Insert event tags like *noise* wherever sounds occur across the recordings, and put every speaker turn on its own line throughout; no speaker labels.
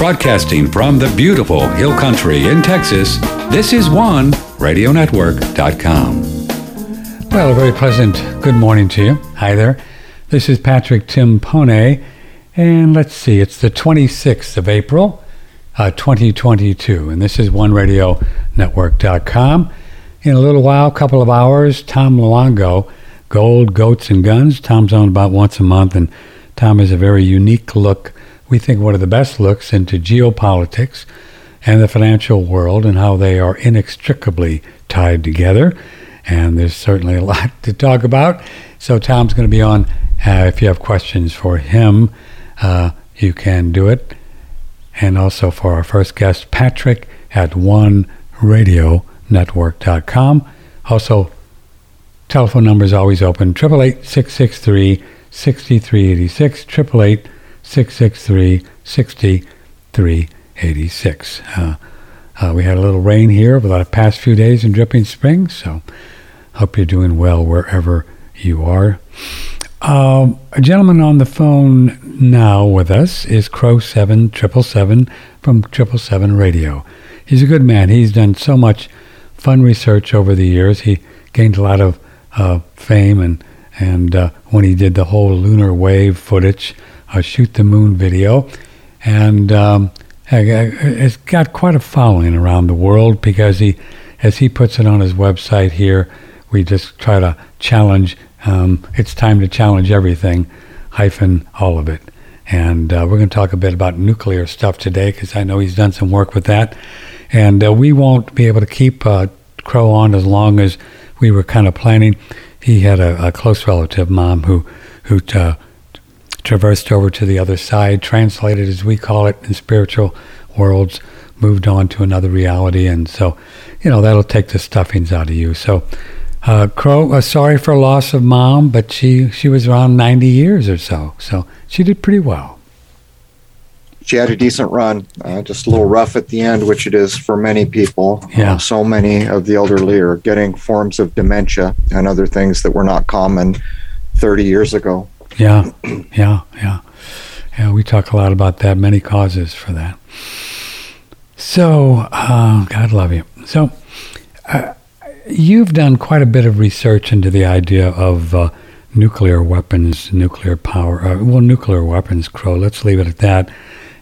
Broadcasting from the beautiful Hill Country in Texas, this is OneRadioNetwork.com.
Well, a very pleasant good morning to you. Hi there. This is Patrick Timpone, and let's see, it's the 26th of April, uh, 2022, and this is OneRadioNetwork.com. In a little while, couple of hours, Tom Luongo, Gold, Goats, and Guns. Tom's on about once a month, and Tom has a very unique look we think, one of the best looks into geopolitics and the financial world and how they are inextricably tied together. And there's certainly a *laughs* lot to talk about. So Tom's going to be on. Uh, if you have questions for him, uh, you can do it. And also for our first guest, Patrick at OneRadioNetwork.com. Also, telephone number is always open 888 663 6386. 888 663 6386. Uh, uh, we had a little rain here over the past few days in Dripping Springs, so hope you're doing well wherever you are. Um, a gentleman on the phone now with us is Crow Seven Triple Seven from Triple Seven Radio. He's a good man. He's done so much fun research over the years. He gained a lot of uh, fame and and uh, when he did the whole lunar wave footage uh, Shoot the Moon video. And um, it's got quite a following around the world because he, as he puts it on his website here, we just try to challenge. Um, it's time to challenge everything, hyphen all of it. And uh, we're going to talk a bit about nuclear stuff today because I know he's done some work with that. And uh, we won't be able to keep uh, Crow on as long as we were kind of planning. He had a, a close relative, mom, who who uh, traversed over to the other side, translated as we call it in spiritual worlds, moved on to another reality, and so you know that'll take the stuffings out of you. So, uh, Crow, uh, sorry for loss of mom, but she she was around ninety years or so, so she did pretty well.
She had a decent run, uh, just a little rough at the end, which it is for many people.
Yeah.
Uh, so many of the elderly are getting forms of dementia and other things that were not common 30 years ago.
Yeah, yeah, yeah. Yeah, we talk a lot about that, many causes for that. So, uh, God love you. So, uh, you've done quite a bit of research into the idea of uh, nuclear weapons, nuclear power, uh, well, nuclear weapons, Crow. Let's leave it at that.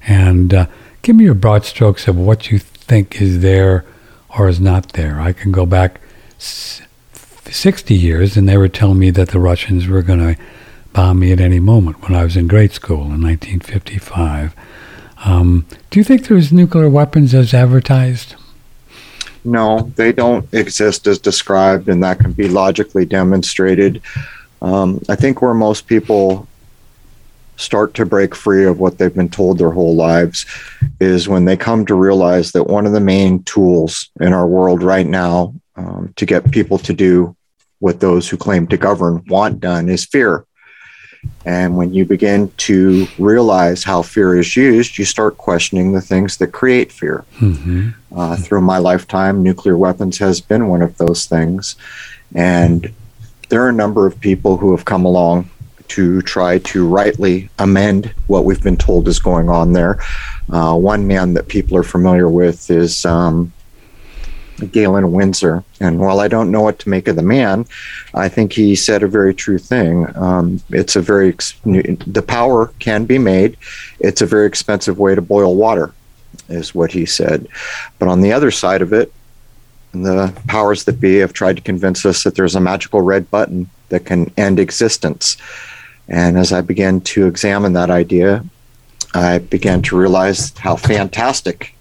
And uh, give me your broad strokes of what you think is there or is not there. I can go back s- 60 years, and they were telling me that the Russians were going to bomb me at any moment when I was in grade school in 1955. Um, do you think there's nuclear weapons as advertised?
No, they don't exist as described, and that can be logically demonstrated. Um, I think where most people start to break free of what they've been told their whole lives is when they come to realize that one of the main tools in our world right now um, to get people to do what those who claim to govern want done is fear. And when you begin to realize how fear is used, you start questioning the things that create fear.
Mm-hmm.
Uh, through my lifetime, nuclear weapons has been one of those things. And there are a number of people who have come along to try to rightly amend what we've been told is going on there. Uh, one man that people are familiar with is um, Galen Windsor. And while I don't know what to make of the man, I think he said a very true thing. Um, it's a very, ex- the power can be made. It's a very expensive way to boil water, is what he said. But on the other side of it, the powers that be have tried to convince us that there's a magical red button that can end existence. And as I began to examine that idea, I began to realize how fantastic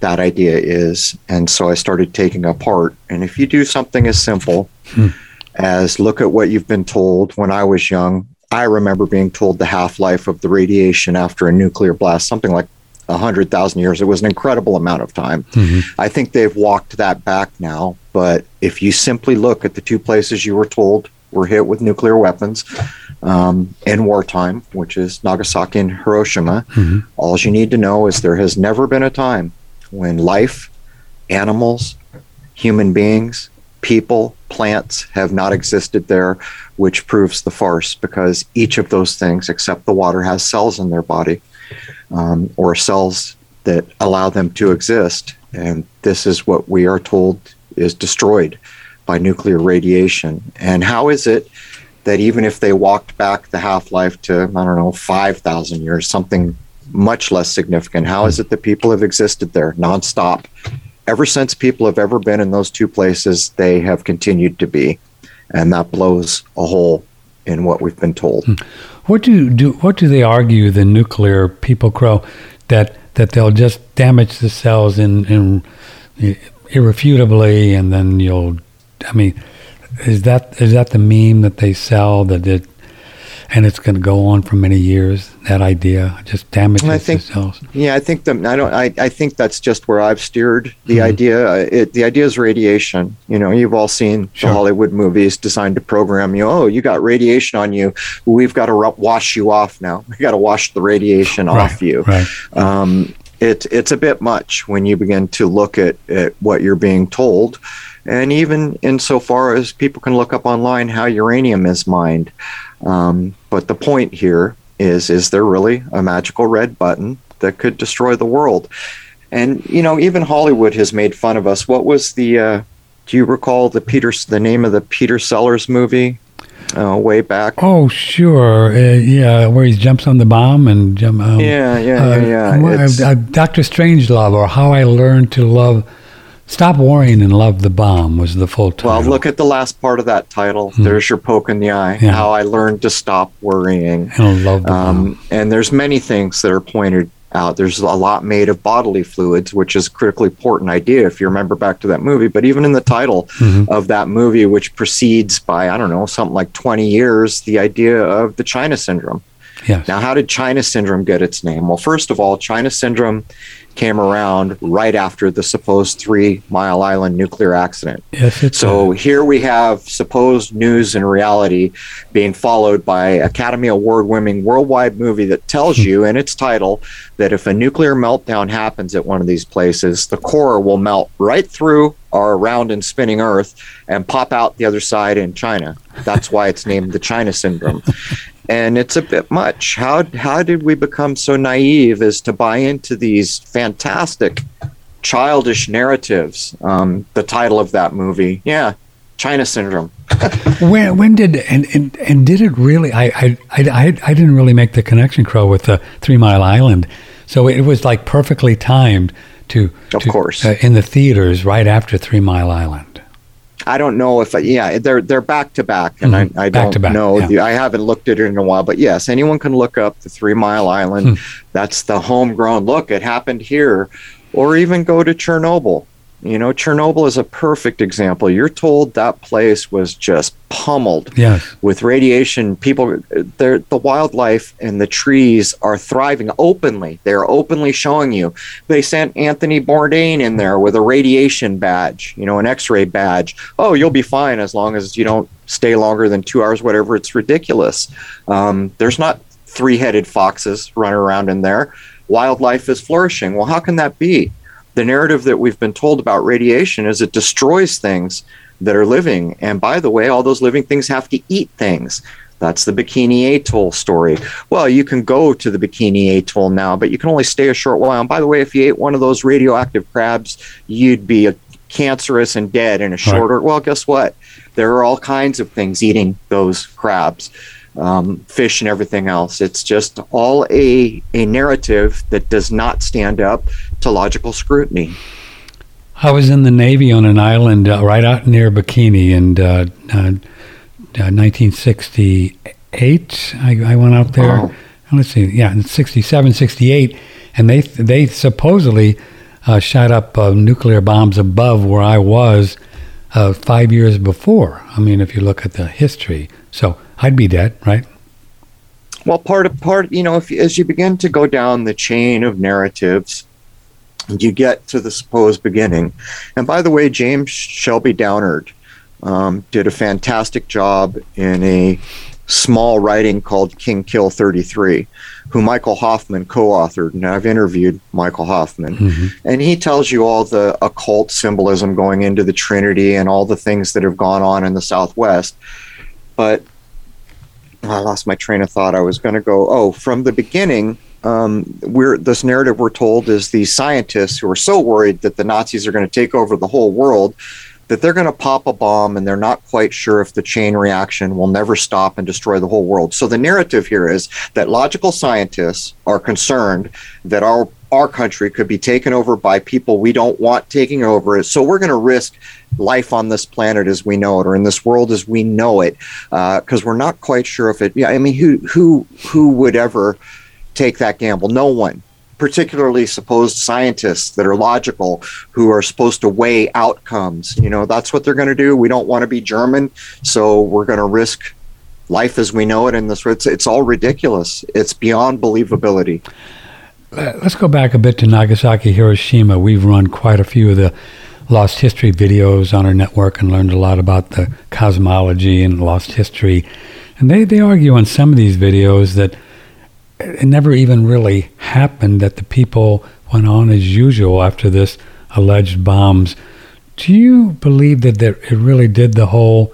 that idea is. And so I started taking apart. And if you do something as simple
Hmm.
as look at what you've been told when I was young, I remember being told the half life of the radiation after a nuclear blast, something like 100,000 years. It was an incredible amount of time.
Mhm.
I think they've walked that back now. But if you simply look at the two places you were told were hit with nuclear weapons um, in wartime, which is Nagasaki and Hiroshima,
Mhm.
all you need to know is there has never been a time when life, animals, human beings, people, plants have not existed there, which proves the farce because each of those things, except the water, has cells in their body. um, or cells that allow them to exist. And this is what we are told is destroyed by nuclear radiation. And how is it that even if they walked back the half life to, I don't know, 5,000 years, something much less significant, how is it that people have existed there nonstop? Ever since people have ever been in those two places, they have continued to be. And that blows a hole in what we've been told. Hmm.
What do, do what do they argue the nuclear people crow that that they'll just damage the cells in, in irrefutably and then you'll I mean is that is that the meme that they sell that it and it's going to go on for many years. That idea just damages I think.
Yeah, I think the I don't. I, I think that's just where I've steered the mm-hmm. idea. It, the idea is radiation. You know, you've all seen sure. the Hollywood movies designed to program you. Oh, you got radiation on you. We've got to wash you off now. We got to wash the radiation right, off you.
Right.
Um, it, it's a bit much when you begin to look at, at what you're being told. And even insofar as people can look up online how uranium is mined. Um, but the point here is is there really a magical red button that could destroy the world? And you know, even Hollywood has made fun of us. What was the? Uh, do you recall the Peter the name of the Peter Sellers movie? Uh, way back.
Oh, sure. Uh, yeah, where he jumps on the bomb and jump.
Um, yeah, yeah, yeah. yeah.
Uh, uh, Doctor Strangelove, or How I Learned to Love Stop Worrying and Love the Bomb was the full title.
Well, look at the last part of that title. Mm. There's your poke in the eye. Yeah. How I learned to stop worrying.
And love the um, bomb.
And there's many things that are pointed out. There's a lot made of bodily fluids, which is a critically important idea if you remember back to that movie. But even in the title mm-hmm. of that movie, which precedes by, I don't know, something like 20 years, the idea of the China syndrome.
Yes.
Now, how did China syndrome get its name? Well, first of all, China syndrome came around right after the supposed Three Mile Island nuclear accident.
Yes,
so here we have supposed news and reality being followed by Academy Award winning worldwide movie that tells hmm. you in its title that if a nuclear meltdown happens at one of these places, the core will melt right through our round and spinning Earth and pop out the other side in China. That's why it's named the China syndrome. *laughs* and it's a bit much. How how did we become so naive as to buy into these fantastic, childish narratives? Um, the title of that movie, yeah, China Syndrome. *laughs*
when when did and, and and did it really? I I I I didn't really make the connection, Crow, with the Three Mile Island. So it was like perfectly timed to,
of
to,
course,
uh, in the theaters right after Three Mile Island.
I don't know if yeah they're they're back to back, and mm-hmm. I, I don't back, know. Yeah. I haven't looked at it in a while, but yes, anyone can look up the Three Mile Island. Hmm. That's the homegrown look. It happened here, or even go to Chernobyl. You know, Chernobyl is a perfect example. You're told that place was just pummeled
yes.
with radiation. People, the wildlife and the trees are thriving openly. They're openly showing you. They sent Anthony Bourdain in there with a radiation badge, you know, an X-ray badge. Oh, you'll be fine as long as you don't stay longer than two hours. Whatever. It's ridiculous. Um, there's not three-headed foxes running around in there. Wildlife is flourishing. Well, how can that be? The narrative that we've been told about radiation is it destroys things that are living. And by the way, all those living things have to eat things. That's the Bikini Atoll story. Well, you can go to the Bikini Atoll now, but you can only stay a short while. And by the way, if you ate one of those radioactive crabs, you'd be a cancerous and dead in a shorter. Right. Well, guess what? There are all kinds of things eating those crabs um, fish and everything else. It's just all a, a narrative that does not stand up to logical scrutiny.
I was in the Navy on an island uh, right out near Bikini in uh, uh, 1968. I, I, went out there. Oh. Let's see, yeah, in 67, 68. And they, they supposedly uh, shot up uh, nuclear bombs above where I was uh, five years before. I mean, if you look at the history. So I'd be dead, right?
Well, part of part, you know, if as you begin to go down the chain of narratives, you get to the supposed beginning. And by the way, James Shelby Downard um, did a fantastic job in a small writing called King Kill 33, who Michael Hoffman co authored. And I've interviewed Michael Hoffman. Mm-hmm. And he tells you all the occult symbolism going into the Trinity and all the things that have gone on in the Southwest. But I lost my train of thought. I was going to go, oh, from the beginning, um, we're this narrative we're told is these scientists who are so worried that the Nazis are going to take over the whole world that they're going to pop a bomb and they're not quite sure if the chain reaction will never stop and destroy the whole world. So the narrative here is that logical scientists are concerned that our our country could be taken over by people we don't want taking over. So we're going to risk life on this planet as we know it, or in this world as we know it, because uh, we're not quite sure if it. Yeah, I mean, who who who would ever take that gamble? No one particularly supposed scientists that are logical who are supposed to weigh outcomes. You know, that's what they're going to do. We don't want to be German, so we're going to risk life as we know it in this. It's, it's all ridiculous. It's beyond believability.
Let's go back a bit to Nagasaki, Hiroshima. We've run quite a few of the lost history videos on our network and learned a lot about the cosmology and lost history. And they, they argue on some of these videos that it never even really happened that the people went on as usual after this alleged bombs. Do you believe that it really did the whole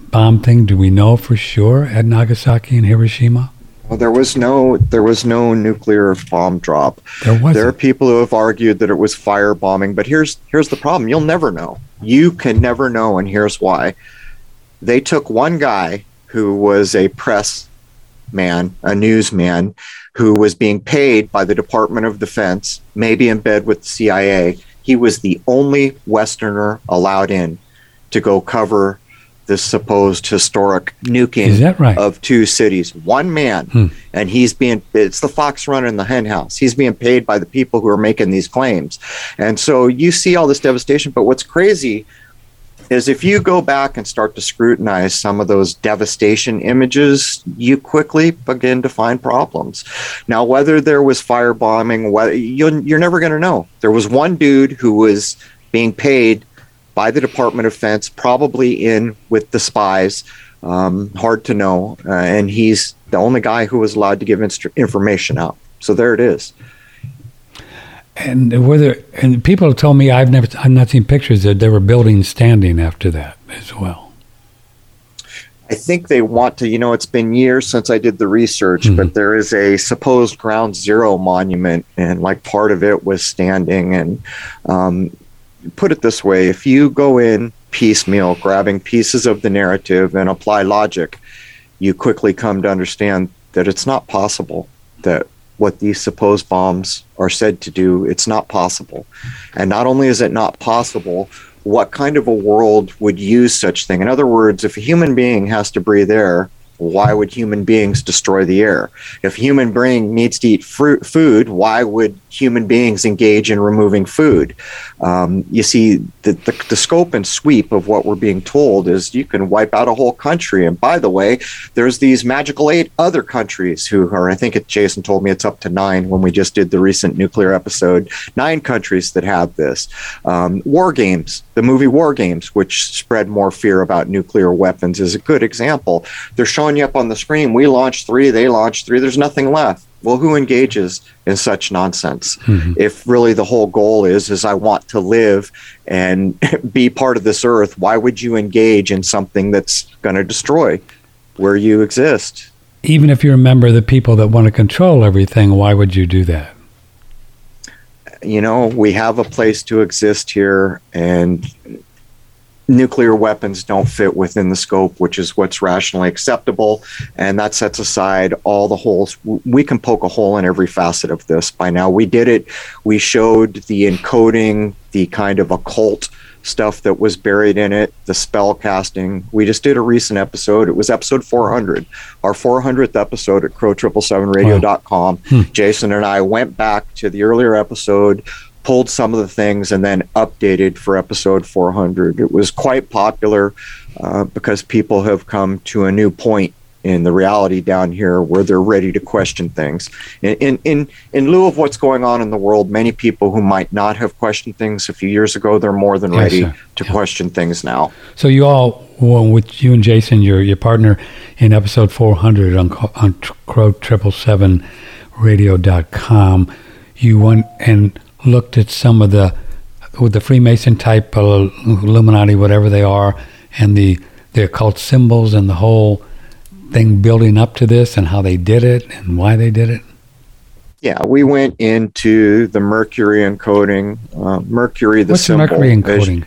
bomb thing? Do we know for sure at Nagasaki and Hiroshima?
Well, there was no there was no nuclear bomb drop.
There was.
There are people who have argued that it was firebombing, but here's here's the problem: you'll never know. You can never know, and here's why. They took one guy who was a press man, a newsman, who was being paid by the Department of Defense, maybe in bed with the CIA. He was the only Westerner allowed in to go cover this supposed historic nuking
right?
of two cities. One man, hmm. and he's being, it's the fox running the hen house. He's being paid by the people who are making these claims. And so you see all this devastation. But what's crazy is if you go back and start to scrutinize some of those devastation images, you quickly begin to find problems. Now, whether there was firebombing, whether you're never going to know. There was one dude who was being paid by the Department of Defense, probably in with the spies. Um, hard to know, uh, and he's the only guy who was allowed to give inst- information out. So there it is
and whether and people have told me I've never I've not seen pictures that there were buildings standing after that as well.
I think they want to. You know, it's been years since I did the research, mm-hmm. but there is a supposed Ground Zero monument, and like part of it was standing. And um, put it this way: if you go in piecemeal, grabbing pieces of the narrative and apply logic, you quickly come to understand that it's not possible that what these supposed bombs are said to do. It's not possible. And not only is it not possible, what kind of a world would use such thing? In other words, if a human being has to breathe air, why would human beings destroy the air? If human being needs to eat fruit, food, why would human beings engage in removing food? Um, you see, the, the, the, scope and sweep of what we're being told is you can wipe out a whole country. And by the way, there's these magical eight other countries who are, I think it, Jason told me it's up to nine when we just did the recent nuclear episode, nine countries that have this. Um, war games, the movie War Games, which spread more fear about nuclear weapons, is a good example. They're showing showing you up on the screen. We launched three, they launched three. There's nothing left. Well, who engages in such nonsense? Mm-hmm. If really the whole goal is is I want to live and *laughs* be part of this earth, why would you engage in something that's going to destroy where you exist?
Even if you're a member of the people that want to control everything, why would you do that?
You know, we have a place to exist here, and nuclear weapons don't fit within the scope, which is what's rationally acceptable. And that sets aside all the holes. We can poke a hole in every facet of this by now. We did it. We showed the encoding, the kind of occult stuff that was buried in it, the spell casting. We just did a recent episode. It was episode 400, our 400th episode at crow777radio.com. Wow. Hmm. Jason and I went back to the earlier episode, pulled some of the things and then updated for episode 400. It was quite popular uh, because people have come to a new point in the reality down here where they're ready to question things. In, in, in, in lieu of what's going on in the world, many people who might not have questioned things a few years ago, they're more than ready yes, to yeah. question things now.
So you all, well, with you and Jason, your, your partner in episode 400 on, on crow777radio.com, you went and looked at some of the with the Freemason type uh, Illuminati, whatever they are, and the the occult symbols and the whole thing building up to this and how they did it and why they did it?
Yeah, we went into the Mercury encoding. Uh, Mercury, the
What's
symbol.
Mercury encoding?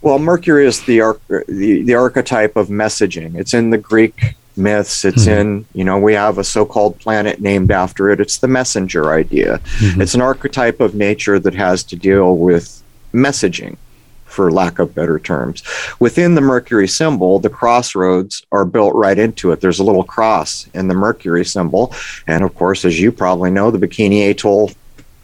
Well, Mercury is the, the the archetype of messaging. It's in the Greek myths. It's
Mhm.
in you know we have a so-called planet named after it. It's the messenger idea.
Mhm.
It's an archetype of nature that has to deal with messaging, for lack of better terms. Within the Mercury symbol, the crossroads are built right into it. There's a little cross in the Mercury symbol, and of course, as you probably know, the Bikini Atoll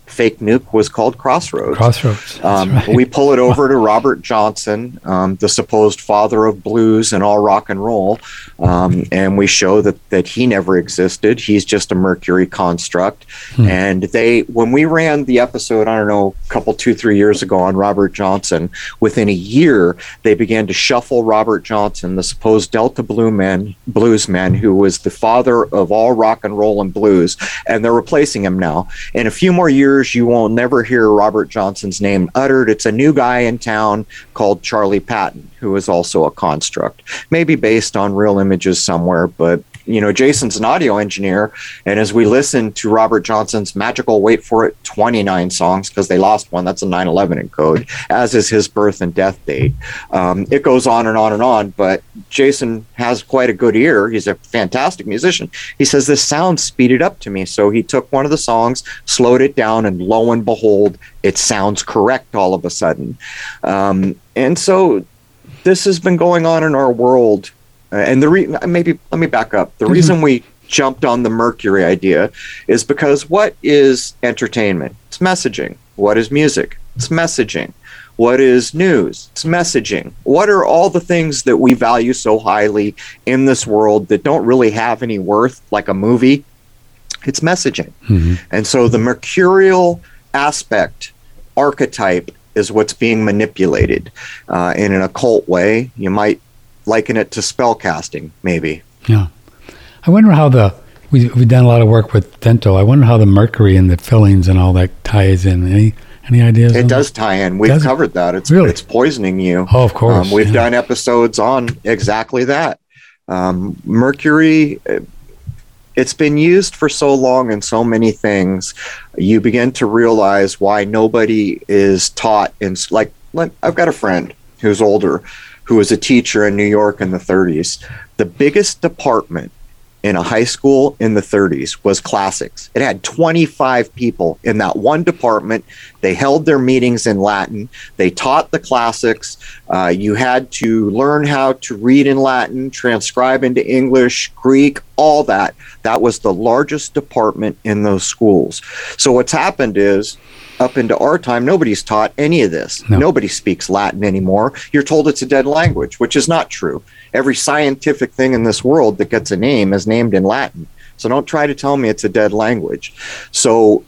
fake nuke was called Crossroads.
Crossroads.
Um,
right.
We pull it over *laughs* to Robert Johnson, um, the supposed father of blues and all rock and roll, um, and we show that that he never existed. He's just a Mercury construct.
Hmm.
And they, when we ran the episode, I don't know, a couple, two, three years ago on Robert Johnson, within a year they began to shuffle Robert Johnson, the supposed Delta Blue man, bluesman, who was the father of all rock and roll and blues, and they're replacing him now. In a few more years, you will never hear Robert Johnson's name uttered. It's a new guy in town called Charlie Patton, who is also a construct, maybe based on real images somewhere, but you know, Jason's an audio engineer, and as we listen to Robert Johnson's magical, wait for it, 29 songs, because they lost one, that's a 9 11 encode, as is his birth and death date. Um, it goes on and on and on, but Jason has quite a good ear. He's a fantastic musician. He says, This sounds speeded up to me. So he took one of the songs, slowed it down, and lo and behold, it sounds correct all of a sudden. Um, and so this has been going on in our world. Uh, and the re- maybe let me back up. The
Mhm.
reason we jumped on the Mercury idea is because what is entertainment? It's messaging. What is music? It's messaging. What is news? It's messaging. What are all the things that we value so highly in this world that don't really have any worth, like a movie? It's messaging.
Mhm.
And so the mercurial aspect, archetype, is what's being manipulated uh, in an occult way. You might liken it to spell casting, maybe.
Yeah. I wonder how the we we've done a lot of work with dental. I wonder how the mercury and the fillings and all that ties in. Any any ideas?
It does tie in. We've
Does
covered that. It's
Really?
it's poisoning you.
Oh, of course.
Um, we've
yeah.
done episodes on exactly that. Um, mercury, uh, it's been used for so long in so many things. You begin to realize why nobody is taught in like I've got a friend who's older, who was a teacher in New York in the 30s. The biggest department in a high school in the 30s was classics. It had 25 people in that one department. They held their meetings in Latin. They taught the classics. Uh, you had to learn how to read in Latin, transcribe into English, Greek, all that. That was the largest department in those schools. So what's happened is, up into our time, nobody's taught any of this.
No.
Nobody speaks Latin anymore. You're told it's a dead language, which is not true. Every scientific thing in this world that gets a name is named in Latin. So don't try to tell me it's a dead language. So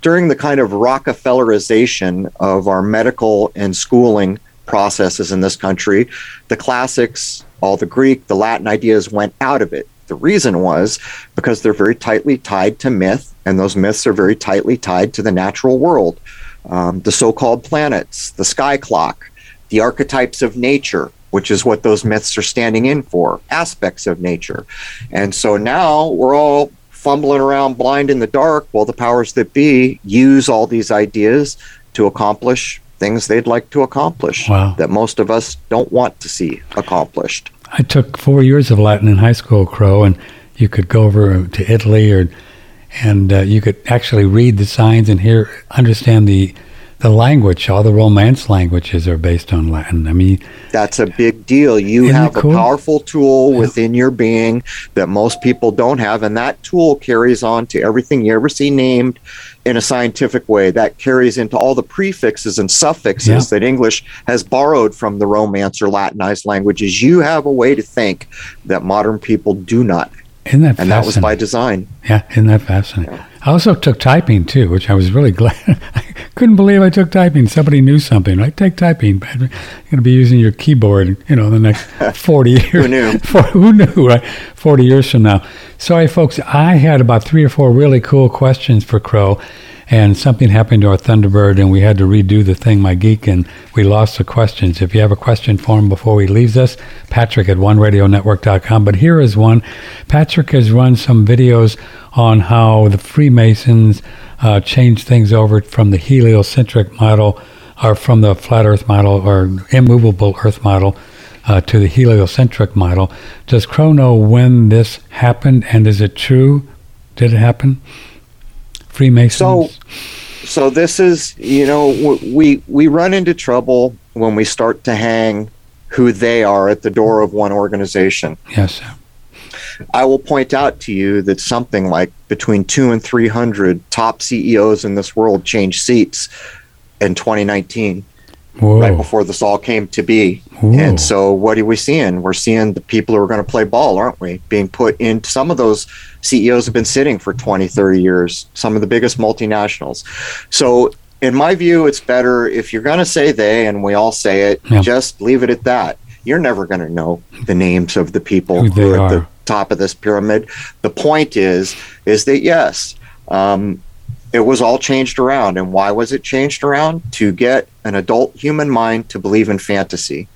during the kind of Rockefellerization of our medical and schooling processes in this country, the classics, all the Greek, the Latin ideas went out of it. The reason was because they're very tightly tied to myth, and those myths are very tightly tied to the natural world. Um, the so called planets, the sky clock, the archetypes of nature, which is what those myths are standing in for, aspects of nature. And so now we're all fumbling around blind in the dark while the powers that be use all these ideas to accomplish things they'd like to accomplish
Wow.
that most of us don't want to see accomplished.
I took four years of Latin in high school, Crow, and you could go over to Italy, or and uh, you could actually read the signs and hear, understand the the language. All the Romance languages are based on Latin. I mean,
That's a big deal. You have a powerful tool within your being that most people don't have, and that tool carries on to everything you ever see named in a scientific way. That carries into all the prefixes and suffixes
Yeah.
that English has borrowed from the Romance or Latinized languages. You have a way to think that modern people do not,
isn't that
and that was by design.
yeah, isn't that fascinating? I also took typing too, which I was really *laughs* glad. I couldn't believe I took typing. Somebody knew something. I take typing. Patrick. You're going to be using your keyboard, you know, the next *laughs* 40 years.
Who knew? *laughs*
For, who knew, right? 40 years from now. Sorry, folks. I had about three or four really cool questions for Crow. And something happened to our Thunderbird, and we had to redo the thing, my geek, and we lost the questions. If you have a question for him before he leaves us, Patrick at OneRadioNetwork.com. But here is one. Patrick has run some videos on how the Freemasons uh, changed things over from the heliocentric model, or from the flat Earth model, or immovable Earth model. Uh, to the heliocentric model. Does Crow know when this happened, and is it true? Did it happen? Freemasons.
So, so this is you know we we run into trouble when we start to hang who they are at the door of one organization.
Yes.
I will point out to you that something like between two and three hundred top CEOs in this world changed seats in 2019.
Whoa.
right before this all came to be. And so, what are we seeing? We're seeing the people who are going to play ball, aren't we? Being put in. Some of those CEOs have been sitting for 20, 30 years, some of the biggest multinationals. So, in my view, it's better if you're going to say they, and we all say it,
Yeah.
just leave it at that. You're never going to know the names of the people
Who
who, are at the top of this pyramid. The point is, is that yes, um, it was all changed around. And why was it changed around? To get an adult human mind to believe in fantasy.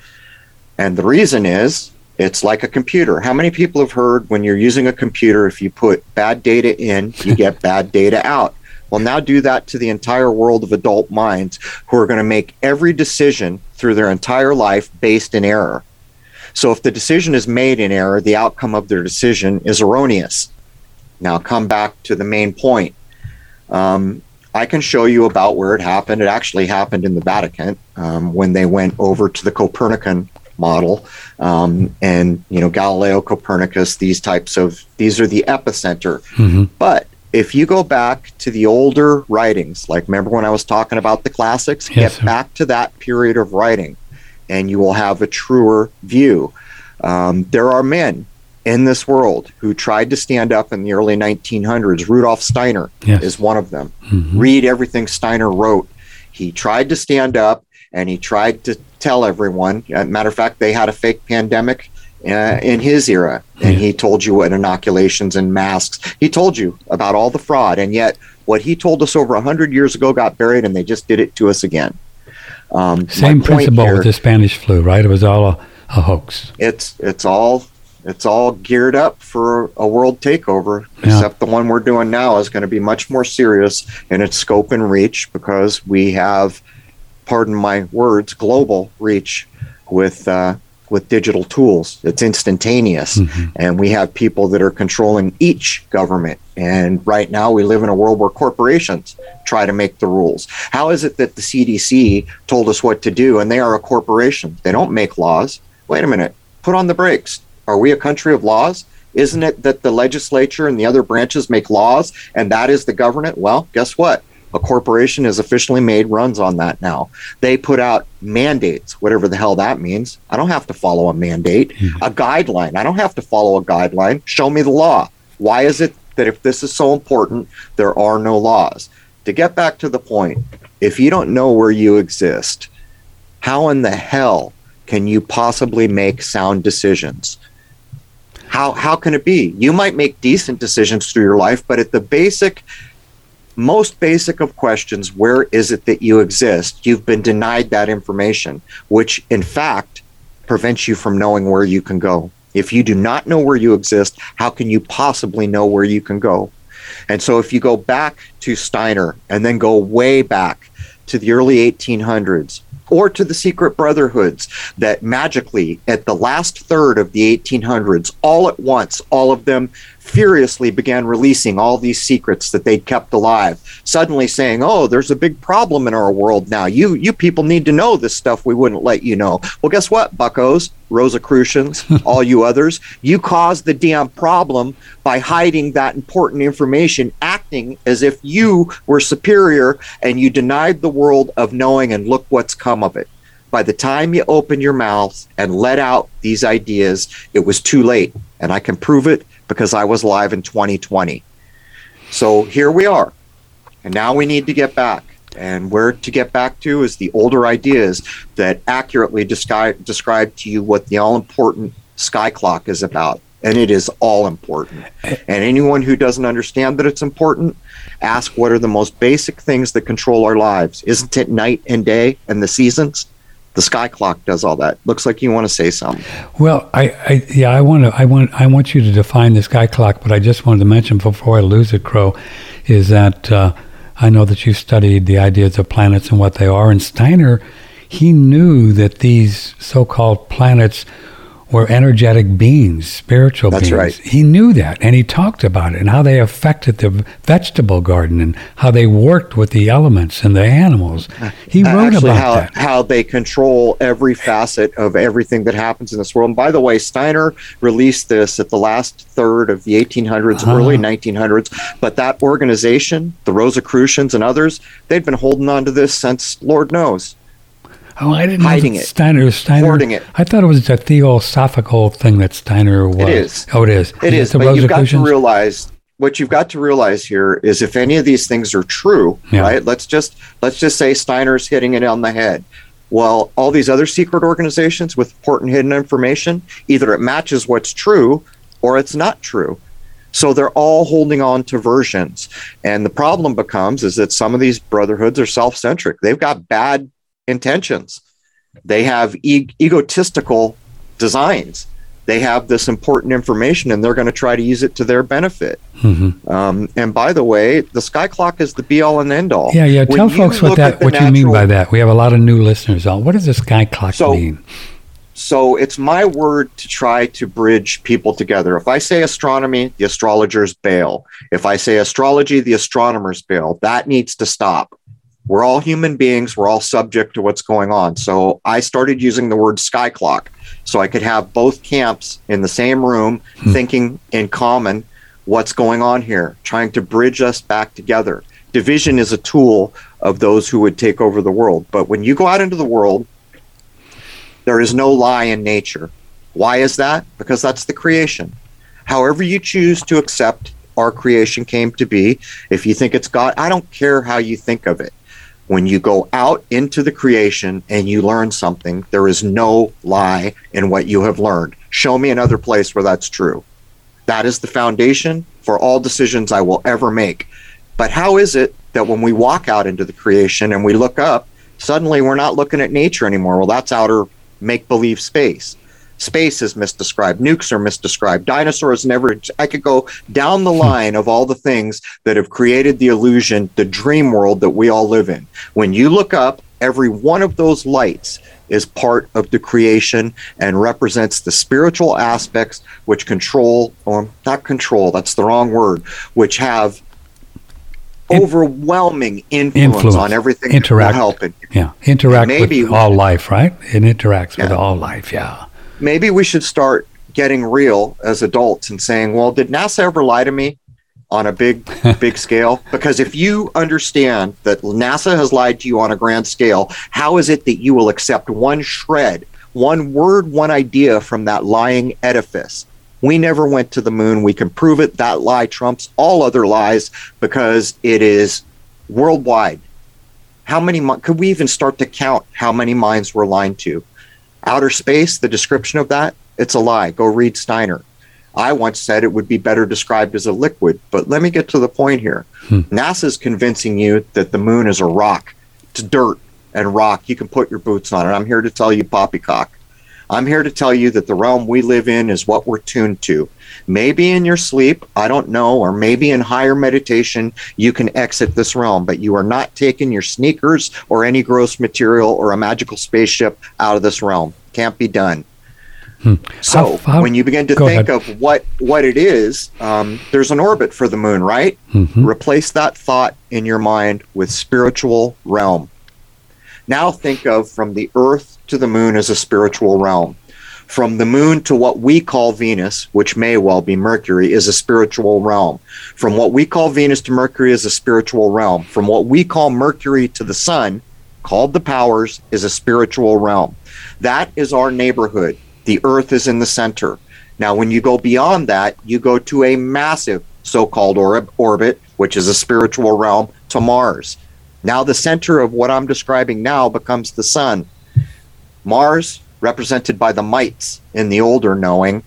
And the reason is it's like a computer. How many people have heard when you're using a computer, if you put bad data in, you get *laughs* bad data out? Well, now do that to the entire world of adult minds who are going to make every decision through their entire life based in error. So if the decision is made in error, the outcome of their decision is erroneous. Now, come back to the main point. Um, I can show you about where it happened. It actually happened in the Vatican um, when they went over to the Copernican model, um, and you know Galileo, Copernicus. These types of these are the epicenter.
hmm
But if you go back to the older writings, like remember when I was talking about the classics,
Yes,
get
sir.
back to that period of writing, and you will have a truer view. Um, there are men in this world who tried to stand up in the early 1900s. Rudolf Steiner
Yes.
is one of them.
Mhm.
Read everything Steiner wrote. He tried to stand up and he tried to tell everyone. uh, matter of fact, they had a fake pandemic uh, in his era, and
Yeah.
he told you what inoculations and masks. He told you about all the fraud, and yet what he told us over a hundred years ago got buried, and they just did it to us again. Um,
Same principle
here-
with the Spanish flu, right? It was all a, a hoax.
it's it's all it's all geared up for a world takeover
Yeah.
except the one we're doing now is going to be much more serious in its scope and reach because we have pardon my words global reach with uh, with digital tools. It's instantaneous.
Mhm.
and we have people that are controlling each government. And right now we live in a world where corporations try to make the rules. How is it that the cdc told us what to do and they are a corporation? They don't make laws. Wait a minute. Put on the brakes are we a country of laws? Isn't it that the legislature and the other branches make laws and that is the government? Well guess what? A corporation is officially made runs on that now. They put out mandates whatever the hell that means. I don't have to follow a mandate hmm. a guideline. I don't have to follow a guideline. Show me the law. Why is it that if this is so important there are no laws? To get back to the point if you don't know where you exist how in the hell can you possibly make sound decisions how how can it be? You might make decent decisions through your life but at the basic most basic of questions where is it that you exist? You've been denied that information which in fact prevents you from knowing where you can go. If you do not know where you exist how can you possibly know where you can go? And so if you go back to steiner and then go way back to the early 1800s or to the secret brotherhoods that magically at the last third of the 1800s all at once all of them furiously began releasing all these secrets that they'd kept alive suddenly saying oh there's a big problem in our world now. You you people need to know this stuff. We wouldn't let you know. Well guess what buckos? Rosicrucians *laughs* all you others. You caused the damn problem by hiding that important information acting as if you were superior and you denied the world of knowing and look what's come of it. By the time you opened your mouth and let out these ideas, it was too late. And I can prove it because I was live in 2020. So here we are. And now we need to get back. And where to get back to is the older ideas that accurately describe, describe to you what the all important sky clock is about. and it is all important. And anyone who doesn't understand that it's important, ask what are the most basic things that control our lives. Isn't it night and day and the seasons? The sky clock does all that. Looks like you want to say something.
Well, I, I yeah, I want to, I want, I want you to define the sky clock, but I just wanted to mention before I lose it, Crow, is that uh, I know that you studied the ideas of planets and what they are, and Steiner, he knew that these so-called planets were energetic beings, spiritual
That's
beings.
right.
He knew that, and he talked about it and how they affected the vegetable garden and how they worked with the elements and the animals. *laughs* He wrote about
how,
that.
how they control every facet of everything that happens in this world. And by the way, Steiner released this at the last third of the 1800s,
Uh-huh.
early 1900s. But that organization, the Rosicrucians and others, they'd been holding on to this since Lord knows.
Oh, I didn't
hiding
know
it,
Steiner. Steiner.
hoarding it.
I thought it was a theosophical thing that Steiner was.
is.
Oh, it is.
It is,
the
but you've got to realize what you've got to realize here is if any of these things are true,
Yeah.
right? Let's just let's just say Steiner's hitting it on the head. Well, all these other secret organizations with important hidden information, either it matches what's true or it's not true. So they're all holding on to versions. And the problem becomes is that some of these brotherhoods are self-centric. They've got bad intentions. They have e- egotistical designs. They have this important information and they're going to try to use it to their benefit.
Mhm.
Um, and by the way, the sky clock is the be all and end all.
Yeah, yeah.
When
Tell folks what that what you mean by that. We have a lot of new listeners on. What does the sky clock
So-
mean?
So it's my word to try to bridge people together. If I say astronomy, the astrologers bail. If I say astrology, the astronomers bail. That needs to stop. We're all human beings. We're all subject to what's going on. So I started using the word sky clock so I could have both camps in the same room hmm. thinking in common what's going on here, trying to bridge us back together. Division is a tool of those who would take over the world. But when you go out into the world, there is no lie in nature. Why is that? Because that's the creation. However, you choose to accept our creation came to be, if you think it's God, I don't care how you think of it. When you go out into the creation and you learn something, there is no lie in what you have learned. Show me another place where that's true. That is the foundation for all decisions I will ever make. But how is it that when we walk out into the creation and we look up, suddenly we're not looking at nature anymore? Well, that's outer make believe space. Space is misdescribed. Nukes are misdescribed. Dinosaurs never. I could go down the hmm. line of all the things that have created the illusion, the dream world that we all live in. When you look up, every one of those lights is part of the creation and represents the spiritual aspects which control, or not control, that's the wrong word, which have overwhelming influence,
Influence.
on everything
Interact.
that will help it.
Yeah, interact
Maybe-
with all life, right? It interacts with all life. Yeah.
Maybe we should start getting real as adults and saying, well, did NASA ever lie to me on a big, *laughs* big scale? Because if you understand that NASA has lied to you on a grand scale, how is it that you will accept one shred, one word, one idea from that lying edifice? We never went to the moon. We can prove it. That lie trumps all other lies because it is worldwide. How many could we even start to count how many minds we're lying to? Outer space, the description of that, it's a lie. Go read Steiner. I once said it would be better described as a liquid, but let me get to the point here.
Hmm.
NASA's convincing you that the moon is a rock. It's dirt and rock. You can put your boots on it. I'm here to tell you, poppycock. I'm here to tell you that the realm we live in is what we're tuned to. Maybe in your sleep, I don't know, or maybe in higher meditation, you can exit this realm, but you are not taking your sneakers or any gross material or a magical spaceship out of this realm. Can't be done. So
How- how-
when you begin to think
ahead.
of what what it is, um, there's an orbit for the moon, right?
Mhm.
Replace that thought in your mind with spiritual realm. Now think of from the earth to the moon as a spiritual realm. From the moon to what we call Venus, which may well be Mercury, is a spiritual realm. From what we call Venus to Mercury is a spiritual realm. From what we call Mercury to the sun, called the powers, is a spiritual realm. That is our neighborhood. The earth is in the center. Now, when you go beyond that, you go to a massive so called orb- orbit, which is a spiritual realm, to Mars. Now, the center of what I'm describing now becomes the sun. Mars, represented by the mights in the older knowing,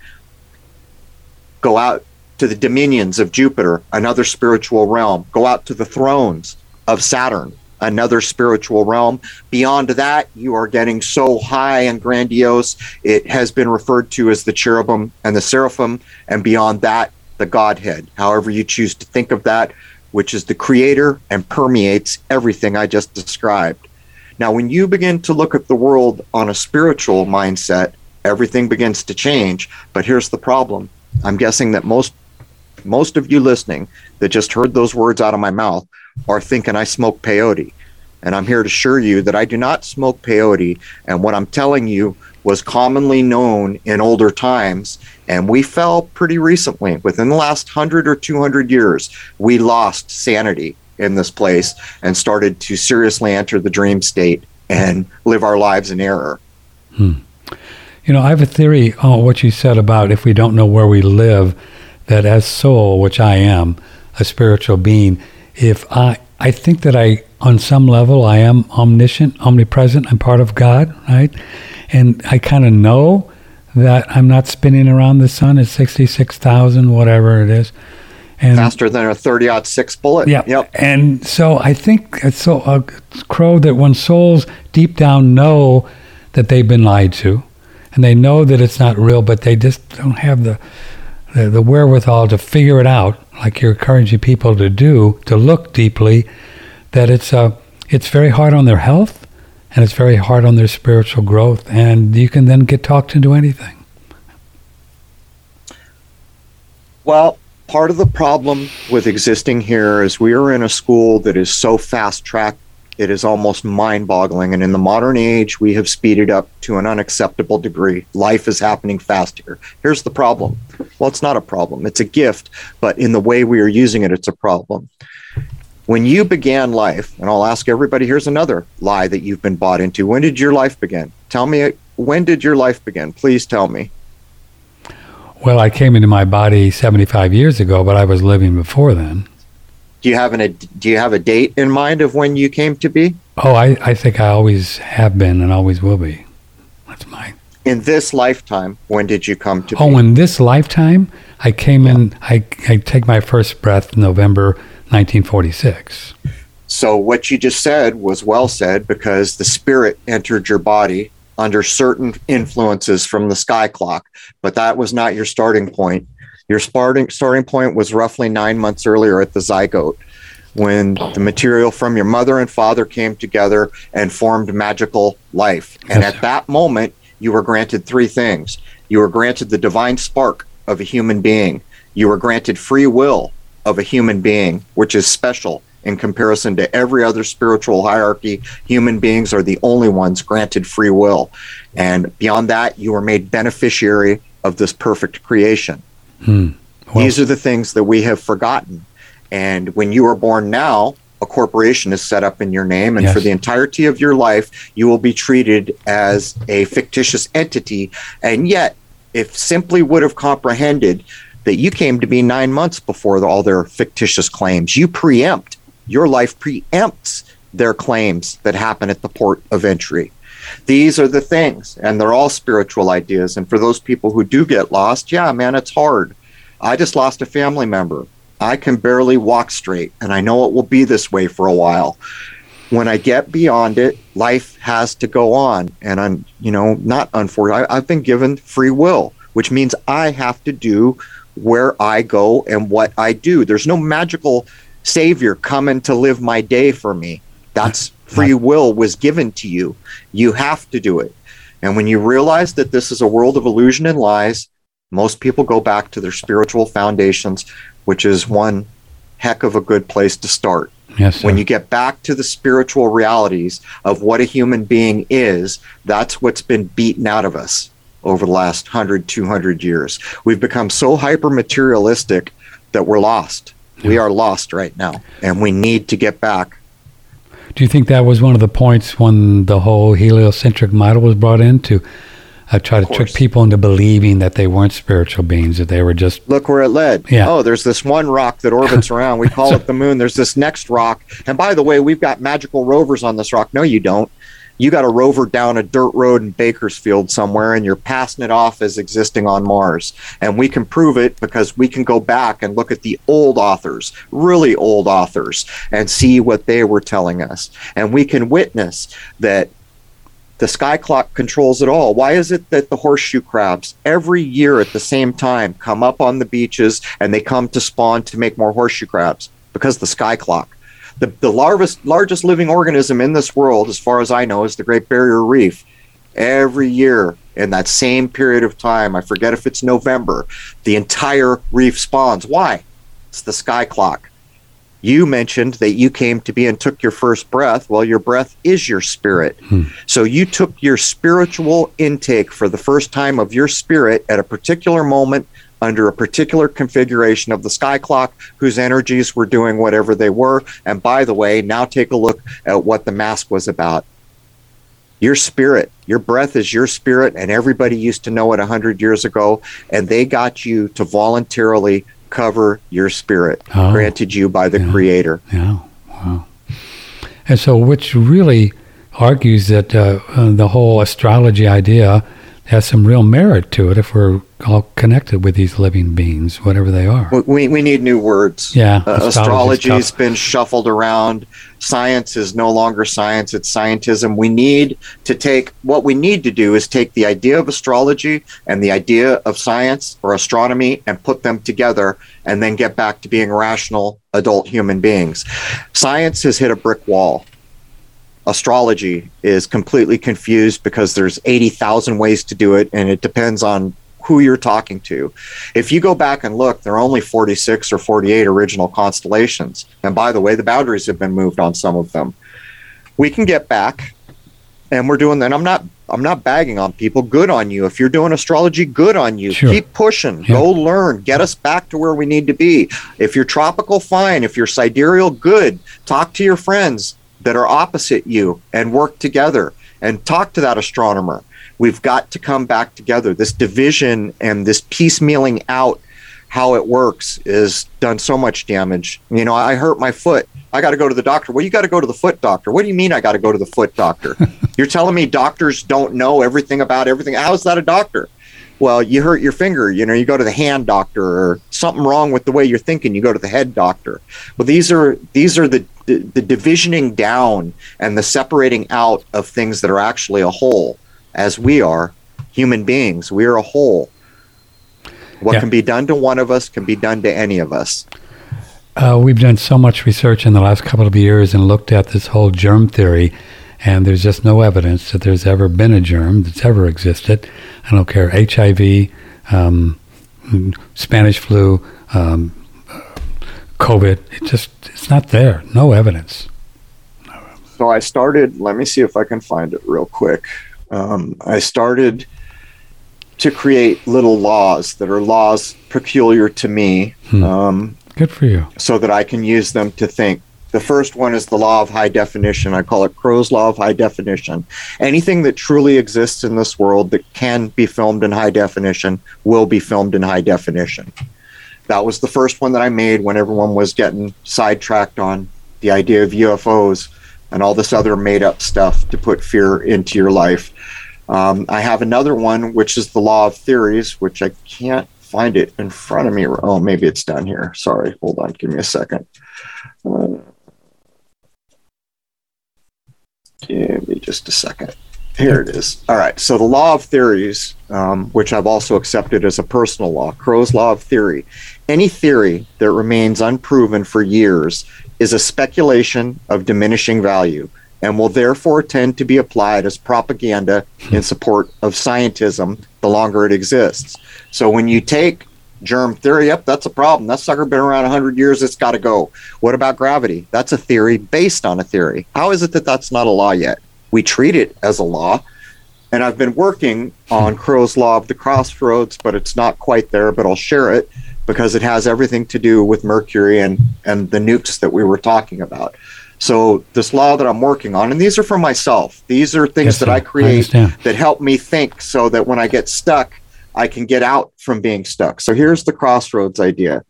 Go out to the dominions of Jupiter, another spiritual realm. Go out to the thrones of Saturn, another spiritual realm. Beyond that, you are getting so high and grandiose, it has been referred to as the cherubim and the seraphim. And beyond that, the Godhead, however you choose to think of that, which is the creator and permeates everything I just described. Now, when you begin to look at the world on a spiritual mindset, everything begins to change. But here's the problem I'm guessing that most most of you listening that just heard those words out of my mouth are thinking I smoke peyote. And I'm here to assure you that I do not smoke peyote. And what I'm telling you was commonly known in older times. And we fell pretty recently, within the last 100 or 200 years, we lost sanity in this place and started to seriously enter the dream state and live our lives in error.
Hmm. You know, I have a theory on what you said about if we don't know where we live, that as soul, which I am, a spiritual being, if I I think that I on some level I am omniscient, omnipresent, I'm part of God, right? And I kind of know that I'm not spinning around the sun at 66,000 whatever it is.
And faster than a 30 six bullet.
Yeah. Yep. And so I think it's so uh, crow that when souls deep down know that they've been lied to and they know that it's not real, but they just don't have the the, the wherewithal to figure it out, like you're encouraging people to do, to look deeply, that it's uh, it's very hard on their health and it's very hard on their spiritual growth, and you can then get talked into anything.
Well, part of the problem with existing here is we are in a school that is so fast tracked it is almost mind boggling. And in the modern age, we have speeded up to an unacceptable degree. Life is happening fast here. Here's the problem well, it's not a problem, it's a gift, but in the way we are using it, it's a problem. When you began life, and I'll ask everybody here's another lie that you've been bought into. When did your life begin? Tell me, when did your life begin? Please tell me.
Well, I came into my body 75 years ago, but I was living before then
do you have an a, do you have a date in mind of when you came to be?
Oh, I, I think I always have been and always will be. That's mine.
In this lifetime, when did you come to
oh,
be?
in this lifetime, I came yeah. in. I I take my first breath November 1946.
So what you just said was well said because the spirit entered your body under certain influences from the sky clock, but that was not your starting point. Your starting starting point was roughly nine months earlier at the zygote, when the material from your mother and father came together and formed magical life. And at that moment, you were granted three things. You were granted the divine spark of a human being. You were granted free will of a human being, which is special in comparison to every other spiritual hierarchy. Human beings are the only ones granted free will. And beyond that, you are made beneficiary of this perfect creation. Hmm. Well, These are the things that we have forgotten. And when you are born now, a corporation is set up in your name, and yes. for the entirety of your life, you will be treated as a fictitious entity. And yet, if simply would have comprehended that you came to be nine months before the, all their fictitious claims, you preempt, your life preempts their claims that happen at the port of entry. These are the things, and they're all spiritual ideas. And for those people who do get lost, yeah, man, it's hard. I just lost a family member. I can barely walk straight, and I know it will be this way for a while. When I get beyond it, life has to go on. And I'm, you know, not unfortunate. I've been given free will, which means I have to do where I go and what I do. There's no magical savior coming to live my day for me. That's free will was given to you. You have to do it. And when you realize that this is a world of illusion and lies, most people go back to their spiritual foundations, which is one heck of a good place to start.
Yes, sir.
when you get back to the spiritual realities of what a human being is, that's what's been beaten out of us over the last 100, 200 years. We've become so hyper materialistic that we're lost. Yeah. We are lost right now, and we need to get back
do you think that was one of the points when the whole heliocentric model was brought in to uh, try to trick people into believing that they weren't spiritual beings, that they were just.
Look where it led. Yeah. Oh, there's this one rock that orbits *laughs* around. We call it the moon. There's this next rock. And by the way, we've got magical rovers on this rock. No, you don't. You got a rover down a dirt road in Bakersfield somewhere and you're passing it off as existing on Mars. And we can prove it because we can go back and look at the old authors, really old authors, and see what they were telling us. And we can witness that the sky clock controls it all. Why is it that the horseshoe crabs every year at the same time come up on the beaches and they come to spawn to make more horseshoe crabs? Because the sky clock the, the largest, largest living organism in this world, as far as I know, is the Great Barrier Reef. Every year in that same period of time, I forget if it's November, the entire reef spawns. Why? It's the sky clock. You mentioned that you came to be and took your first breath. Well, your breath is your spirit. Hmm. So you took your spiritual intake for the first time of your spirit at a particular moment under a particular configuration of the sky clock whose energies were doing whatever they were. And by the way, now take a look at what the mask was about. Your spirit, your breath is your spirit, and everybody used to know it 100 years ago, and they got you to voluntarily cover your spirit, oh, granted you by the
yeah,
Creator.
Yeah, wow. And so, which really argues that uh, uh, the whole astrology idea has some real merit to it if we're all connected with these living beings, whatever they are.
We, we need new words.
Yeah.
Uh, astrology's been shuffled around. Science is no longer science, it's scientism. We need to take what we need to do is take the idea of astrology and the idea of science or astronomy and put them together and then get back to being rational adult human beings. Science has hit a brick wall astrology is completely confused because there's 80,000 ways to do it and it depends on who you're talking to. If you go back and look, there are only 46 or 48 original constellations. And by the way, the boundaries have been moved on some of them. We can get back and we're doing that. I'm not I'm not bagging on people. Good on you. If you're doing astrology, good on you. Sure. Keep pushing. Yeah. Go learn. Get us back to where we need to be. If you're tropical, fine. If you're sidereal, good. Talk to your friends that are opposite you and work together and talk to that astronomer. We've got to come back together. This division and this piecemealing out how it works is done so much damage. You know, I hurt my foot. I got to go to the doctor. Well, you got to go to the foot doctor. What do you mean I got to go to the foot doctor? *laughs* You're telling me doctors don't know everything about everything? How is that a doctor? Well, you hurt your finger, you know, you go to the hand doctor or something wrong with the way you're thinking, you go to the head doctor. Well, these are these are the the, the divisioning down and the separating out of things that are actually a whole, as we are human beings. We are a whole. What yeah. can be done to one of us can be done to any of us.
Uh, we've done so much research in the last couple of years and looked at this whole germ theory, and there's just no evidence that there's ever been a germ that's ever existed. I don't care HIV, um, Spanish flu, um, COVID. It just it's not there. No evidence.
So I started. Let me see if I can find it real quick. Um, I started to create little laws that are laws peculiar to me.
Hmm. Um, Good for you.
So that I can use them to think. The first one is the law of high definition. I call it Crow's law of high definition. Anything that truly exists in this world that can be filmed in high definition will be filmed in high definition. That was the first one that I made when everyone was getting sidetracked on the idea of UFOs and all this other made up stuff to put fear into your life. Um, I have another one, which is the law of theories, which I can't find it in front of me. Oh, maybe it's down here. Sorry. Hold on. Give me a second. Uh, give me just a second. Here it is. All right. So the law of theories, um, which I've also accepted as a personal law, Crow's law of theory. Any theory that remains unproven for years is a speculation of diminishing value and will therefore tend to be applied as propaganda in support of scientism the longer it exists. So when you take germ theory, yep, that's a problem. That sucker been around 100 years, it's got to go. What about gravity? That's a theory based on a theory. How is it that that's not a law yet? we treat it as a law. And I've been working hmm. on Crow's Law of the Crossroads, but it's not quite there, but I'll share it because it has everything to do with Mercury and, and the nukes that we were talking about. So this law that I'm working on, and these are for myself. These are things yes, that I create I that help me think so that when I get stuck, I can get out from being stuck. So here's the crossroads idea.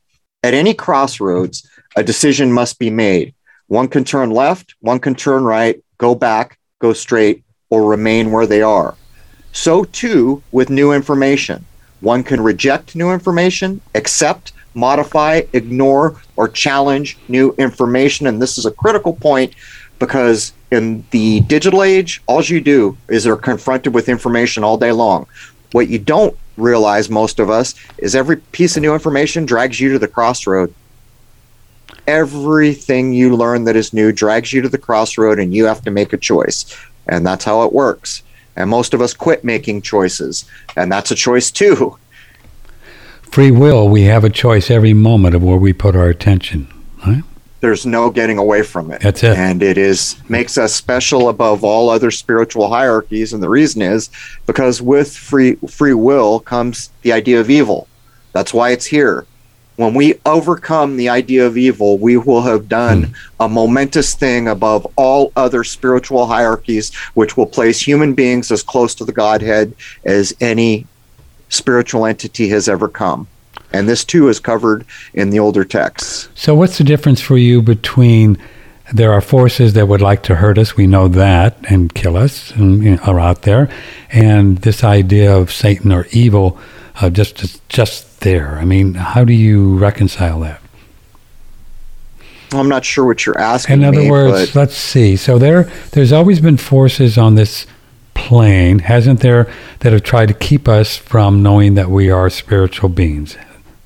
At any crossroads, a decision must be made. One can turn left, one can turn right, go back, go straight, or remain where they are. So too with new information. One can reject new information, accept, modify, ignore, or challenge new information. And this is a critical point because in the digital age, all you do is are confronted with information all day long. What you don't realize, most of us, is every piece of new information drags you to the crossroad. Everything you learn that is new drags you to the crossroad, and you have to make a choice. And that's how it works. And most of us quit making choices, and that's a choice too.
Free will, we have a choice every moment of where we put our attention, right?
There's no getting away from it.
That's it.
And it is makes us special above all other spiritual hierarchies. And the reason is because with free free will comes the idea of evil. That's why it's here. When we overcome the idea of evil, we will have done
Hmm.
a momentous thing above all other spiritual hierarchies, which will place human beings as close to the Godhead as any spiritual entity has ever come. And this too is covered in the older texts.
So, what's the difference for you between there are forces that would like to hurt us, we know that, and kill us, and you know, are out there, and this idea of Satan or evil uh, just just there? I mean, how do you reconcile that?
I'm not sure what you're asking.
In other
me,
words,
but
let's see. So there, there's always been forces on this plane, hasn't there, that have tried to keep us from knowing that we are spiritual beings.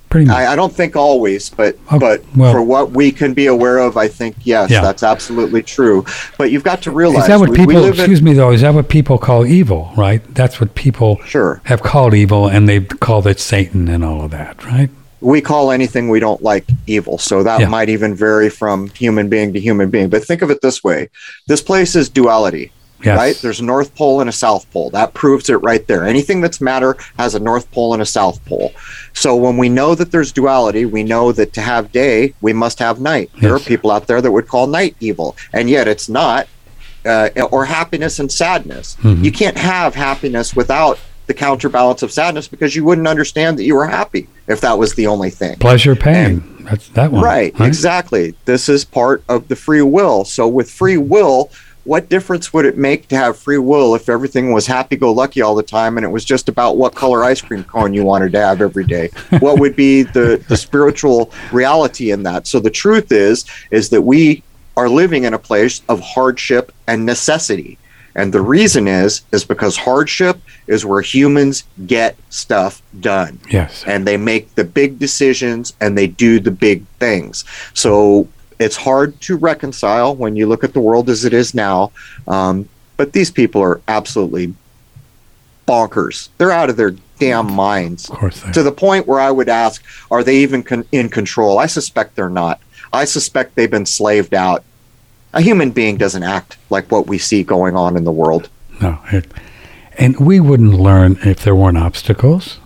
Pretty much.
I, I don't think always, but
Oh,
but
well-
for what we can be aware of, I think yes,
Yeah.
that's absolutely true. But you've got to realize
Is that what
we, we
people?
in-
excuse me, though. Is that what people call evil? Right. That's what people
Sure.
have called evil, and they've called it Satan and all of that. Right.
we call anything we don't like evil. So that
Yeah.
might even vary from human being to human being. But think of it this way this place is duality.
Yes.
Right? There's a North Pole and a South Pole. That proves it right there. Anything that's matter has a North Pole and a South Pole. So when we know that there's duality, we know that to have day, we must have night. There are people out there that would call night evil, and yet it's not. Uh, or happiness and sadness.
Mhm.
You can't have happiness without the counterbalance of sadness because you wouldn't understand that you were happy if that was the only thing.
Pleasure, pain. That's that one.
Right, exactly. This is part of the free will. So, with free will, what difference would it make to have free will if everything was happy go lucky all the time and it was just about what color ice cream cone you wanted to have every day? what would be the, the spiritual reality in that? So, the truth is, is that we are living in a place of hardship and necessity. And the reason is, is because hardship is where humans get stuff done
Yes.
and they make the big decisions and they do the big things. So it's hard to reconcile when you look at the world as it is now. Um, but these people are absolutely bonkers. They're out of their damn minds
Of course.
To the point where I would ask, are they even con- in control? I suspect they're not. I suspect they've been slaved out. A human being doesn't act like what we see going on in the world.
no. It, and we wouldn't learn if there weren't obstacles.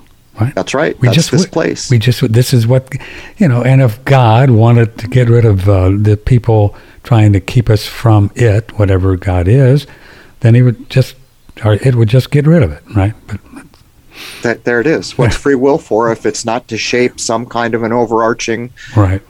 That's right.
We
That's
just
this
would-
place.
We just this is what you know. And if God wanted to get rid of uh, the people trying to keep us from it, whatever God is, then He would just, or it would just get rid of it, right? But
that there it is. What's free will for if it's not to shape some kind of an overarching
right,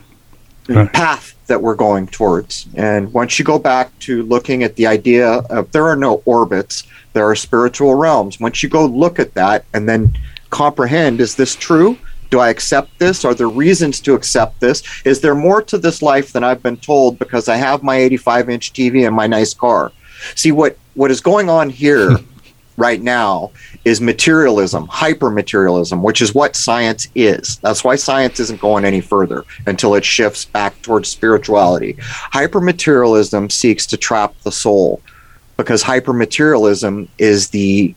Right.
path that we're going towards? And once you go back to looking at the idea of there are no orbits, there are spiritual realms. Once you go look at that and then comprehend, is this true? Do I accept this? Are there reasons to accept this? Is there more to this life than I've been told because I have my 85 inch TV and my nice car? See what what is going on here *laughs* right now is materialism, hyper materialism, which is what science is. That's why science isn't going any further until it shifts back towards spirituality. Hyper materialism seeks to trap the soul because hyper materialism is the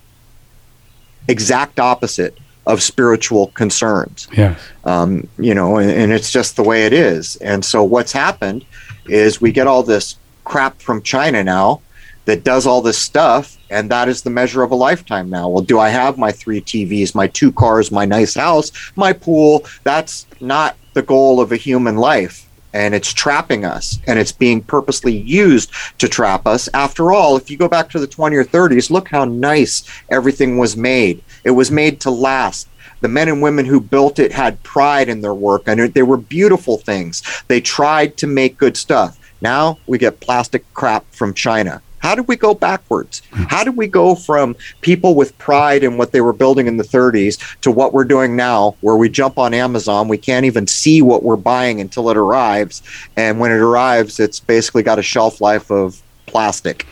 exact opposite of spiritual concerns
Yeah.
um, you know, and, and it's just the way it is. And so what's happened is we get all this crap from China now that does all this stuff, and that is the measure of a lifetime now. Well, do I have my three TVs, my two cars, my nice house, my pool? That's not the goal of a human life. And it's trapping us, and it's being purposely used to trap us. After all, if you go back to the 20 or 30s, look how nice everything was made. It was made to last the men and women who built it had pride in their work and they were beautiful things. They tried to make good stuff. Now we get plastic crap from China. How did we go backwards? How did we go from people with pride in what they were building in the 30s to what we're doing now, where we jump on Amazon, we can't even see what we're buying until it arrives, and when it arrives, it's basically got a shelf life of plastic.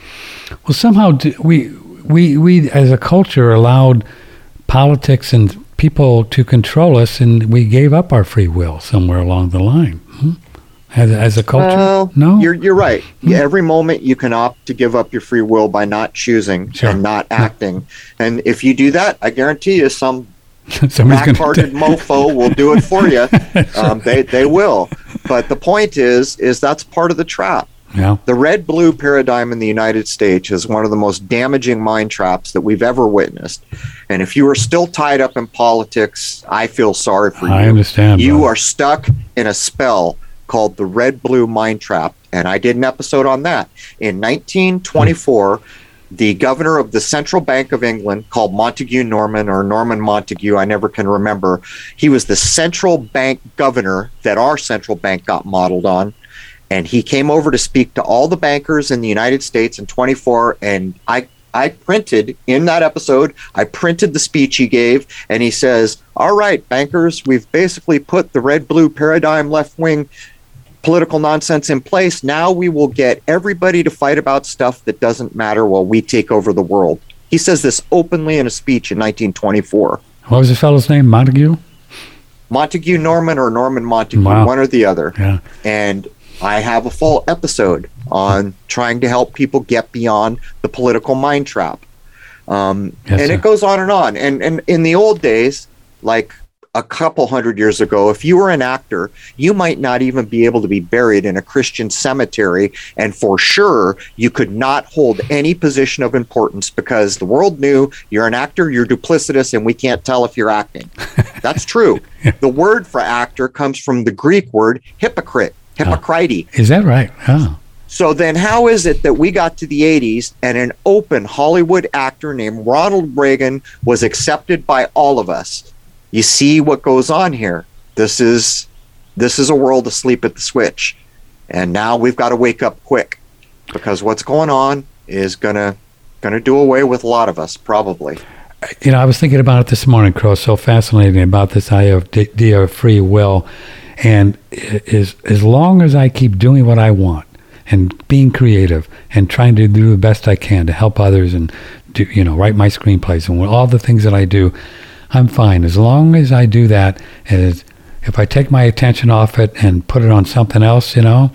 Well, somehow we we we as a culture allowed politics and people to control us, and we gave up our free will somewhere along the line. Hmm? As, as a culture,
Well,
no.
you're you're right. Every moment you can opt to give up your free will by not choosing
Sure.
and not acting, and if you do that, I guarantee you some *laughs* back-hearted *laughs* mofo will do it for you. *laughs* Um, they they will. But the point is, is that's part of the trap.
Yeah.
The red blue paradigm in the United States is one of the most damaging mind traps that we've ever witnessed. And if you are still tied up in politics, I feel sorry for you.
I understand.
You are stuck in a spell called the red blue mind trap. And I did an episode on that. In 1924, the governor of the Central Bank of England, called Montagu Norman or Norman Montague, I never can remember, he was the central bank governor that our central bank got modeled on. And he came over to speak to all the bankers in the United States in 24. And I I printed in that episode, I printed the speech he gave, and he says, All right, bankers, we've basically put the red blue paradigm left wing political nonsense in place. Now we will get everybody to fight about stuff that doesn't matter while we take over the world. He says this openly in a speech in 1924.
What was the fellow's name? Montague.
Montagu Norman or Norman Montague,
Wow.
one or the other.
Yeah.
And I have a full episode on trying to help people get beyond the political mind trap. Um,
Yes,
and
sir.
it goes on and on. And, and in the old days, like a couple hundred years ago, if you were an actor, you might not even be able to be buried in a Christian cemetery. And for sure, you could not hold any position of importance because the world knew you're an actor, you're duplicitous, and we can't tell if you're acting. *laughs* That's true. The word for actor comes from the Greek word hypocrite, oh. hypocrite.
Is that right? Oh.
So then, how is it that we got to the 80s and an open Hollywood actor named Ronald Reagan was accepted by all of us? You see what goes on here. This is this is a world asleep at the switch, and now we've got to wake up quick because what's going on is gonna gonna do away with a lot of us probably.
You know, I was thinking about it this morning, Crow. So fascinating about this idea of, of uh, free will, and is as long as I keep doing what I want and being creative and trying to do the best I can to help others and do you know write my screenplays and all the things that I do, I'm fine as long as I do that. If I take my attention off it and put it on something else, you know,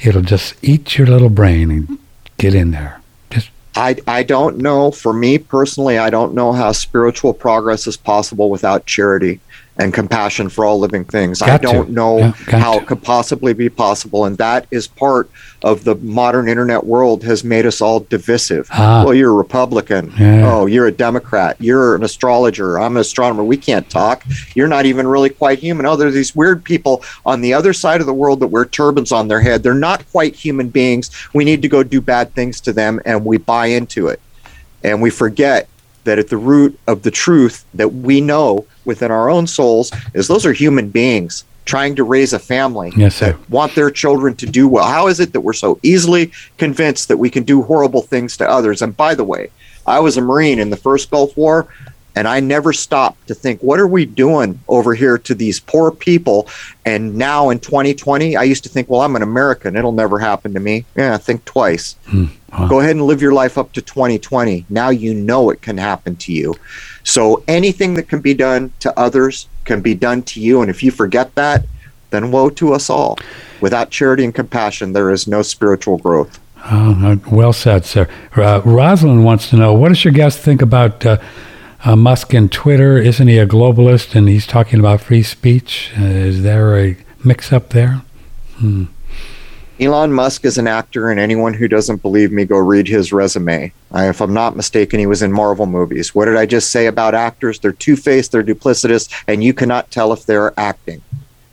it'll just eat your little brain and get in there. Just
I, I don't know. For me personally, I don't know how spiritual progress is possible without charity and compassion for all living things. I
Got to.
don't know
Yeah,
how
to.
it could possibly be possible. And that is part of the modern internet world has made us all divisive.
Ah.
Well, you're a Republican.
Yeah.
Oh, you're a Democrat. You're an astrologer. I'm an astronomer. We can't talk. You're not even really quite human. Oh, there's these weird people on the other side of the world that wear turbans on their head. They're not quite human beings. We need to go do bad things to them, and we buy into it. And we forget that at the root of the truth that we know within our own souls is those are human beings trying to raise a family
Yes,
that want their children to do well. How is it that we're so easily convinced that we can do horrible things to others? And by the way, I was a Marine in the first Gulf War, and I never stopped to think, what are we doing over here to these poor people? And now in 2020, I used to think, well, I'm an American. It'll never happen to me. Yeah, think twice. Hmm.
Wow.
Go ahead and live your life up to 2020. Now you know it can happen to you. So anything that can be done to others can be done to you. And if you forget that, then woe to us all. Without charity and compassion, there is no spiritual growth.
Oh, well said, sir. Uh, Rosalind wants to know what does your guest think about uh, uh, Musk and Twitter? Isn't he a globalist and he's talking about free speech? Uh, is there a mix up there?
Elon Musk is an actor, and anyone who doesn't believe me, go read his resume. I, if I'm not mistaken, he was in Marvel movies. What did I just say about actors? They're two faced, they're duplicitous, and you cannot tell if they're acting.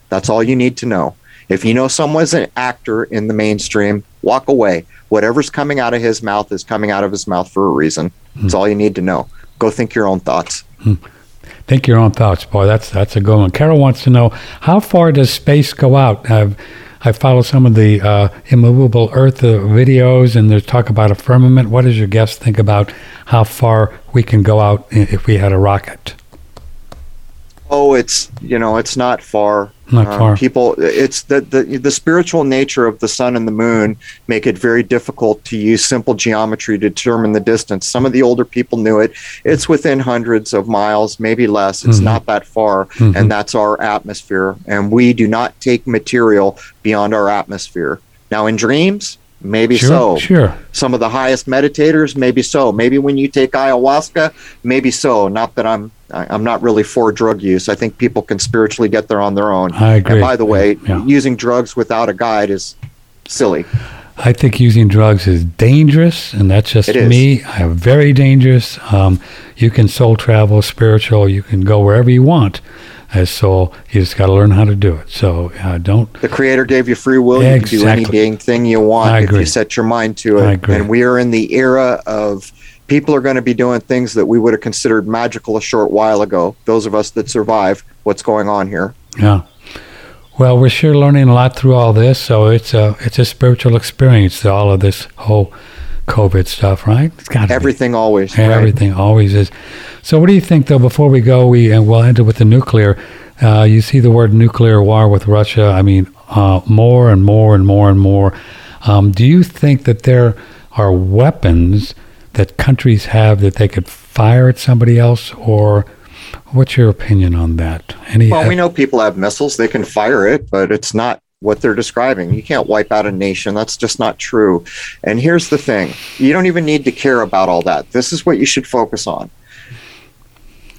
That's all you need to know. If you know someone's an actor in the mainstream, walk away. Whatever's coming out of his mouth is coming out of his mouth for a reason. That's hmm. all you need to know. Go think your own thoughts. Hmm.
Think your own thoughts, boy. That's that's a good one. Carol wants to know how far does space go out? I've I follow some of the uh, immovable Earth uh, videos, and there's talk about a firmament. What does your guest think about how far we can go out if we had a rocket?
Oh, it's you know, it's not far.
Not
Um,
far.
People, it's the, the the spiritual nature of the sun and the moon make it very difficult to use simple geometry to determine the distance. Some of the older people knew it. It's within hundreds of miles, maybe less. It's
Mhm.
not that far,
Mhm.
and that's our atmosphere. And we do not take material beyond our atmosphere. Now, in dreams, maybe
sure,
so
sure.
some of the highest meditators maybe so maybe when you take ayahuasca maybe so not that i'm I- i'm not really for drug use i think people can spiritually get there on their own
I agree.
and by the way
Yeah.
using drugs without a guide is silly
I think using drugs is dangerous, and that's just me. I very dangerous. Um, you can soul travel, spiritual. You can go wherever you want as soul. You just got to learn how to do it. So uh, don't.
the creator gave you free will you can do any
Exactly.
dang thing you want
I
if
agree.
you set your mind to it
I agree.
and we are in the era of people are going to be doing things that we would have considered magical a short while ago those of us that survive what's going on here
Yeah. Well, we're sure learning a lot through all this. So it's a it's a spiritual experience. All of this whole COVID stuff, right? It's got
everything always
Yeah,
right?
Everything always is. So, what do you think, though? Before we go, we and we'll end it with the nuclear. Uh, you see the word nuclear war with Russia. I mean, uh, more and more and more and more. Um, do you think that there are weapons that countries have that they could fire at somebody else, or what's your opinion on that? Any?
Well, we know people have missiles; they can fire it, but it's not what they're describing. You can't wipe out a nation. That's just not true. And here's the thing: you don't even need to care about all that. This is what you should focus on.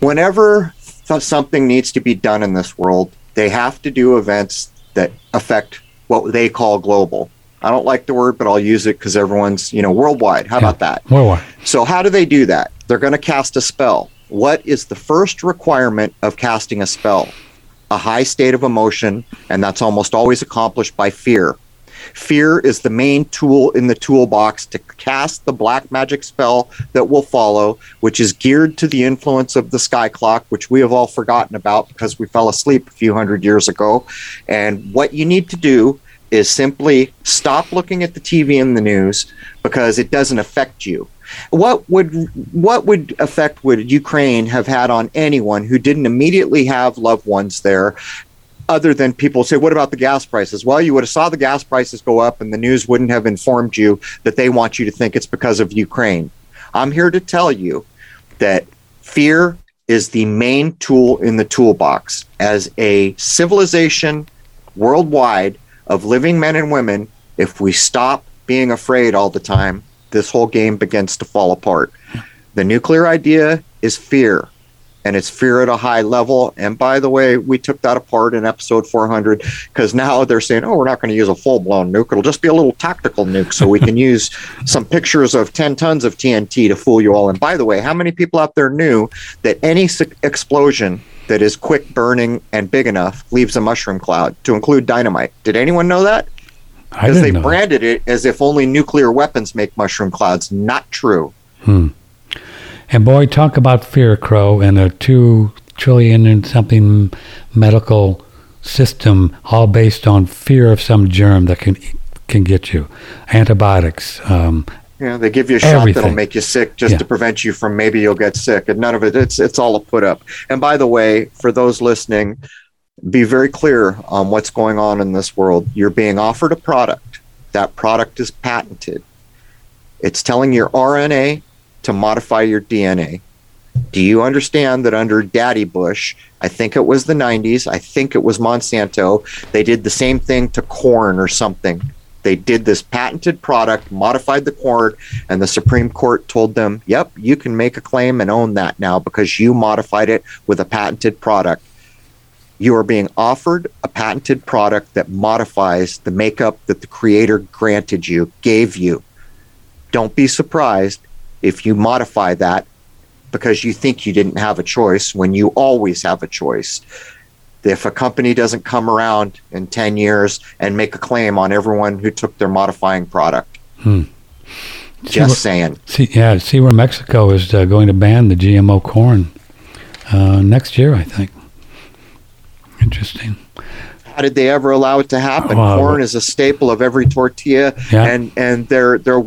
Whenever th- something needs to be done in this world, they have to do events that affect what they call global. I don't like the word, but I'll use it because everyone's, you know, worldwide. How
Yeah.
about that?
Worldwide.
So, how do they do that? They're going to cast a spell. What is the first requirement of casting a spell? A high state of emotion, and that's almost always accomplished by fear. Fear is the main tool in the toolbox to cast the black magic spell that will follow, which is geared to the influence of the sky clock, which we have all forgotten about because we fell asleep a few hundred years ago. And what you need to do is simply stop looking at the TV and the news because it doesn't affect you. What would what would effect would Ukraine have had on anyone who didn't immediately have loved ones there? Other than people say, what about the gas prices? Well, you would have saw the gas prices go up, and the news wouldn't have informed you that they want you to think it's because of Ukraine. I'm here to tell you that fear is the main tool in the toolbox as a civilization worldwide of living men and women. If we stop being afraid all the time, this whole game begins to fall apart. The nuclear idea is fear, and it's fear at a high level. And by the way, we took that apart in episode 400 because now they're saying, oh, we're not going to use a full blown nuke. It'll just be a little tactical nuke. So we can *laughs* use some pictures of 10 tons of TNT to fool you all. And by the way, how many people out there knew that any explosion that is quick burning and big enough leaves a mushroom cloud to include dynamite? Did anyone know that? Because they
didn't that.
branded it as if only nuclear weapons make mushroom clouds. Not true.
And boy, talk about fear, Crow, and a two trillion and something medical system, all based on fear of some germ that can can get you. Antibiotics. Um,
Yeah, they give you a shot that'll make you sick just
Yeah.
to prevent you from maybe you'll get sick. And none of it, it's it's all a put up. And by the way, for those listening, be very clear on what's going on in this world. You're being offered a product. That product is patented. It's telling your RNA to modify your DNA. Do you understand that under Daddy Bush, I think it was the 90s, I think it was Monsanto, they did the same thing to corn or something. They did this patented product, modified the corn, and the Supreme Court told them, yep, you can make a claim and own that now because you modified it with a patented product. You are being offered a patented product that modifies the makeup that the creator granted you, gave you. Don't be surprised if you modify that because you think you didn't have a choice when you always have a choice. If a company doesn't come around in 10 years and make a claim on everyone who took their modifying product,
See
just
where-
saying.
see, yeah, see where Mexico is uh, going to ban the GMO corn uh, next year, I think. Interesting.
How did they ever allow it to happen?
Wow.
Corn is a staple of every tortilla,
Yeah.
and and they're they're.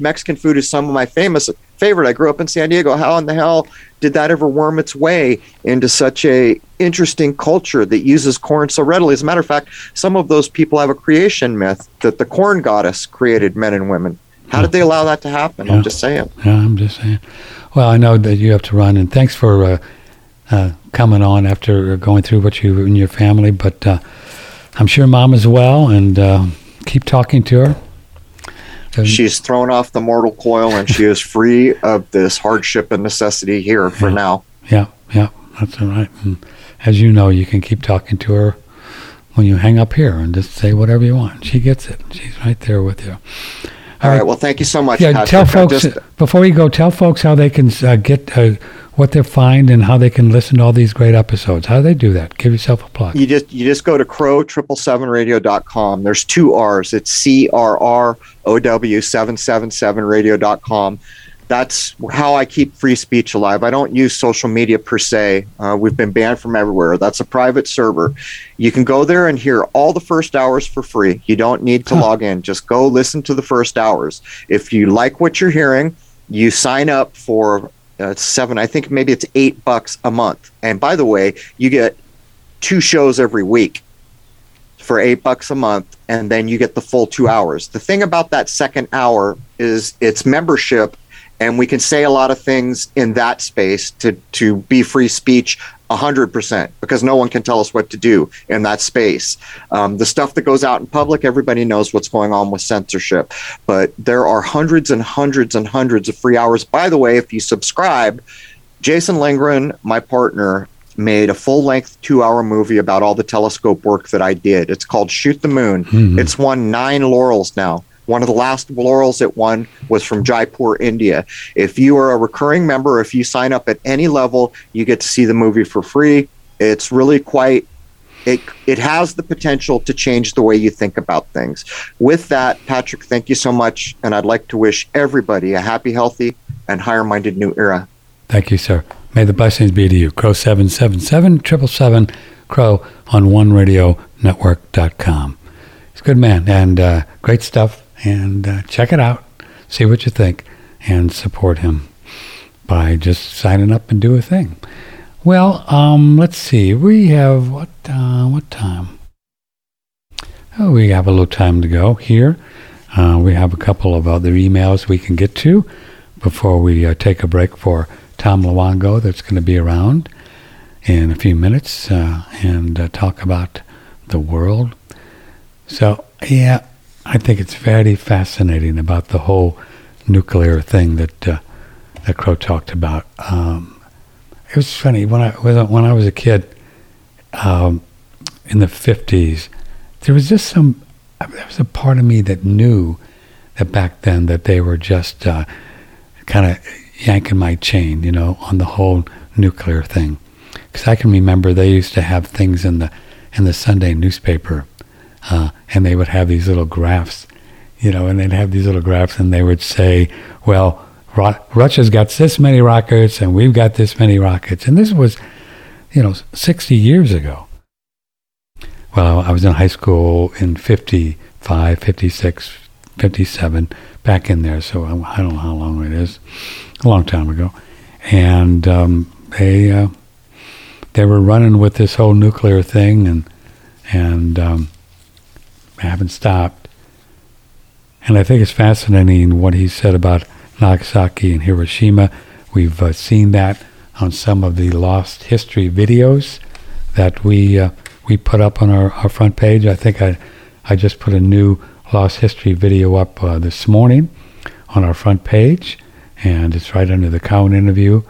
Mexican food is some of my famous favorite. I grew up in San Diego. How in the hell did that ever worm its way into such a interesting culture that uses corn so readily? As a matter of fact, some of those people have a creation myth that the corn goddess created men and women. How did they allow that to happen?
Yeah.
I'm just saying.
Yeah, I'm just saying. Well, I know that you have to run, and thanks for uh, uh, coming on after going through what you and your family. But uh, I'm sure mom is well, and uh, keep talking to her. And-
She's thrown off the mortal coil and she is free of this hardship and necessity here for
Yeah.
now.
Yeah, yeah, that's all right. And as you know, you can keep talking to her when you hang up here and just say whatever you want. She gets it. She's right there with you.
All right. Well, thank you so much.
Yeah,
Patrick.
tell folks
just-
before you go. Tell folks how they can uh, get uh, what they find and how they can listen to all these great episodes. How do they do that? Give yourself a plug.
you just you just go to crow triple seven radio.com. There's two R's. It's C R R O W seven seven seven radio.com. That's how I keep free speech alive. I don't use social media per se. Uh, we've been banned from everywhere. That's a private server. You can go there and hear all the first hours for free. You don't need to
Huh.
log in. Just go listen to the first hours. If you like what you're hearing, you sign up for uh, seven. I think maybe it's eight bucks a month. And by the way, you get two shows every week for eight bucks a month, and then you get the full two hours. The thing about that second hour is it's membership, and we can say a lot of things in that space to to be free speech. 100% because no one can tell us what to do in that space. Um, the stuff that goes out in public, everybody knows what's going on with censorship. But there are hundreds and hundreds and hundreds of free hours. By the way, if you subscribe, Jason Lindgren, my partner, made a full length two hour movie about all the telescope work that I did. It's called Shoot the Moon.
Mhm.
It's won nine laurels now. One of the last laurels it won was from Jaipur, India. If you are a recurring member, if you sign up at any level, you get to see the movie for free. It's really quite it it has the potential to change the way you think about things. With that, Patrick, thank you so much, and I'd like to wish everybody a happy, healthy, and higher-minded new era.
Thank you, sir. May the blessings be to you. Crow seven seven seven triple seven Crow on OneRadioNetwork.com. He's a good man and uh, great stuff. And uh, check it out. See what you think and support him by just signing up and do a thing. Well, um, let's see. We have what? Uh, what time? Oh, we have a little time to go here. Uh, we have a couple of other emails we can get to before we uh, take a break for Tom Luongo that's going to be around in a few minutes uh, and uh, talk about the world. So, yeah, I think it's very fascinating about the whole nuclear thing that uh, that Crow talked about. Um, it was funny when I when I was a kid um, in the fifties. There was just some. There was a part of me that knew that back then that they were just uh, kind of yanking my chain, you know, on the whole nuclear thing. Because I can remember they used to have things in the in the Sunday newspaper, uh, and they would have these little graphs, you know, and they'd have these little graphs, and they would say, well. Ru- Russia's got this many rockets, and we've got this many rockets, and this was, you know, 60 years ago. Well, I was in high school in 55, 56, 57, back in there, so I, I don't know how long it is, a long time ago. And um, they uh, they were running with this whole nuclear thing, and and um, haven't stopped. And I think it's fascinating what he said about Nagasaki and Hiroshima. We've uh, seen that on some of the lost history videos that we uh, we put up on our, our front page. I think I I just put a new lost history video up uh, this morning on our front page, and it's right under the Cowan interview.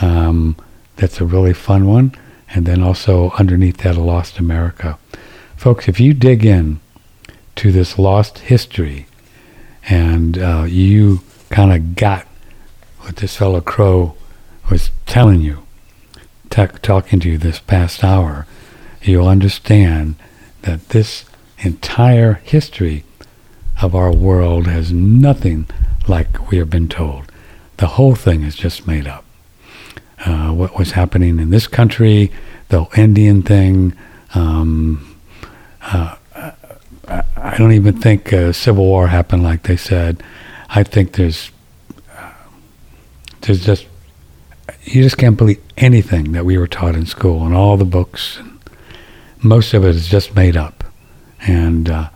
Um, that's a really fun one, and then also underneath that, a Lost America. Folks, if you dig in to this lost history, and uh, you kind of got what this fellow Crow was telling you, ta- talking to you this past hour, you'll understand that this entire history of our world has nothing like we have been told. The whole thing is just made up. Uh, what was happening in this country, the Indian thing, um, uh, I, don't even think a civil war happened like they said. I think there's there's just you just can't believe anything that we were taught in school and all the books. And most of it is just made up. And uh,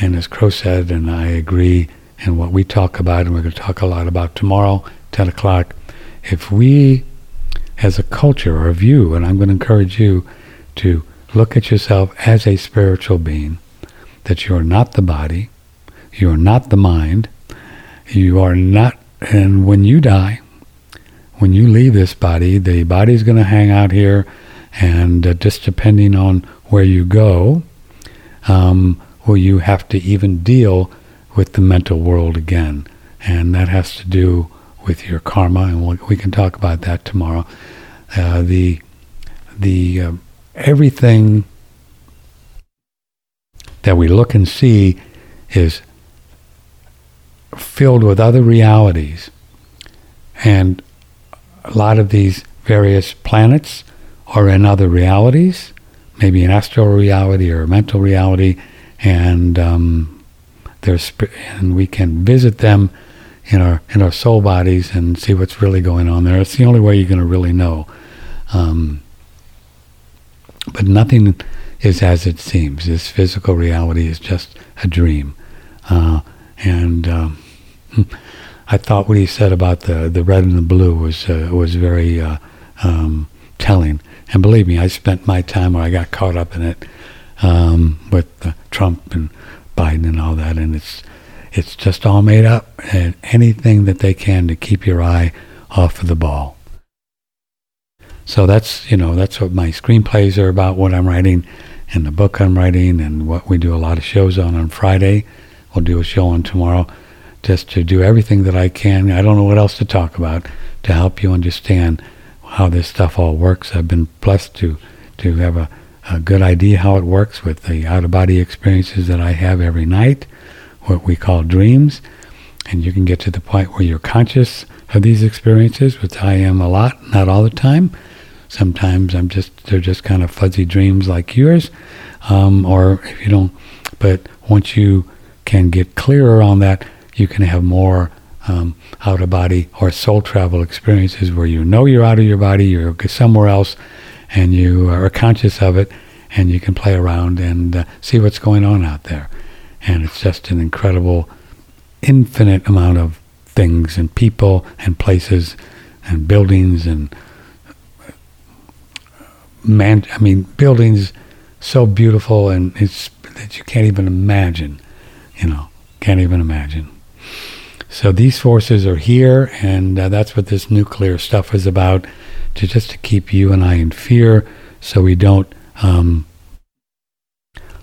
and as Crow said, and I agree, and what we talk about, and we're going to talk a lot about tomorrow, 10 o'clock, if we, as a culture or a view, and I'm going to encourage you to look at yourself as a spiritual being, that you are not the body, you are not the mind, you are not, and when you die, when you leave this body, the body is going to hang out here, and uh, just depending on where you go, um, will you have to even deal with the mental world again, and that has to do with your karma, and we'll, we can talk about that tomorrow. Uh, the the uh, everything that we look and see is filled with other realities, and a lot of these various planets are in other realities, maybe an astral reality or a mental reality, and um, there's and we can visit them in our in our soul bodies and see what's really going on there. It's the only way you're going to really know. Um, but nothing is as it seems. This physical reality is just a dream, uh, and um, I thought what he said about the the red and the blue was uh, was very uh, um, telling. And believe me, I spent my time where I got caught up in it um, with Trump and Biden and all that, and it's it's just all made up, and anything that they can to keep your eye off of the ball. So that's you know that's what my screenplays are about, what I'm writing, and the book I'm writing, and what we do a lot of shows on on Friday. We'll do a show on tomorrow, just to do everything that I can. I don't know what else to talk about to help you understand how this stuff all works. I've been blessed to to have a, a good idea how it works with the out of body experiences that I have every night what we call dreams, and you can get to the point where you're conscious of these experiences, which I am a lot, not all the time. Sometimes I'm just they're just kind of fuzzy dreams like yours, um, or if you don't. But once you can get clearer on that, you can have more um, out of body or soul travel experiences where you know you're out of your body, you're somewhere else, and you are conscious of it, and you can play around and uh, see what's going on out there and it's just an incredible, infinite amount of things and people and places and buildings and man. I mean, buildings so beautiful and it's that you can't even imagine. You know, can't even imagine. So these forces are here, and uh, that's what this nuclear stuff is about, to just to keep you and I in fear, so we don't um,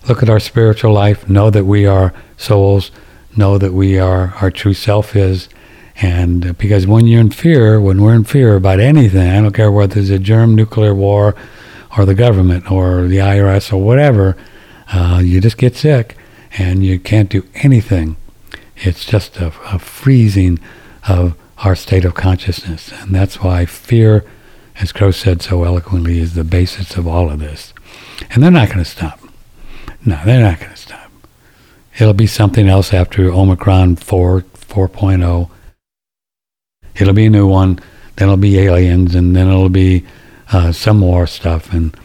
look at our spiritual life, know that we are souls, know that we are our true self is. And because when you're in fear, when we're in fear about anything, I don't care whether it's a germ nuclear war or the government or the IRS or whatever, uh, you just get sick and you can't do anything. It's just a, a freezing of our state of consciousness. And that's why fear, as Crow said so eloquently, is the basis of all of this. And they're not going to stop. No, they're not going to stop. It'll be something else after Omicron 4, 4.0. It'll be a new one. Then it'll be aliens, and then it'll be uh, some war stuff. And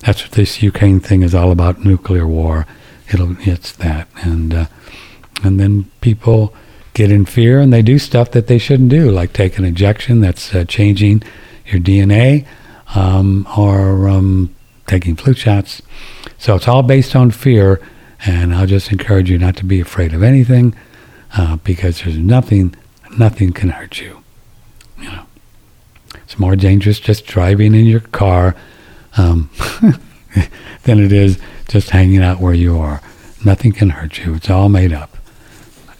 that's what this Ukraine thing is all about: nuclear war. It'll it's that, and uh, and then people get in fear and they do stuff that they shouldn't do, like take an injection that's uh, changing your DNA, um, or um, taking flu shots. So it's all based on fear, and I'll just encourage you not to be afraid of anything, uh, because there's nothing, nothing can hurt you. It's more dangerous just driving in your car um, *laughs* than it is just hanging out where you are. Nothing can hurt you. It's all made up.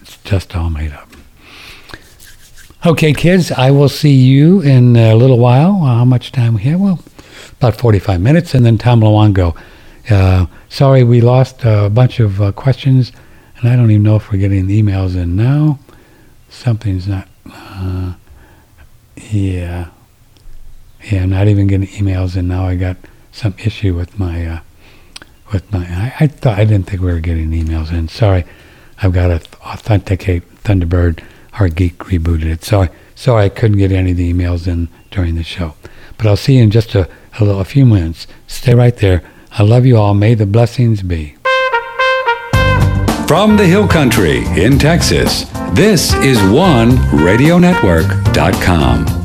It's just all made up. Okay, kids, I will see you in a little while. How much time we have? Well, about 45 minutes, and then Tom Luongo. Uh, sorry, we lost a bunch of uh, questions, and I don't even know if we're getting emails in now. Something's not. Uh, yeah, yeah, I'm not even getting emails and now. I got some issue with my uh, with my. I, I thought I didn't think we were getting emails in. Sorry, I've got to authenticate Thunderbird. Our geek rebooted it. So I, sorry I couldn't get any of the emails in during the show. But I'll see you in just a, a, little, a few minutes. Stay right there. I love you all. May the blessings be.
From the Hill Country in Texas, this is OneRadioNetwork.com.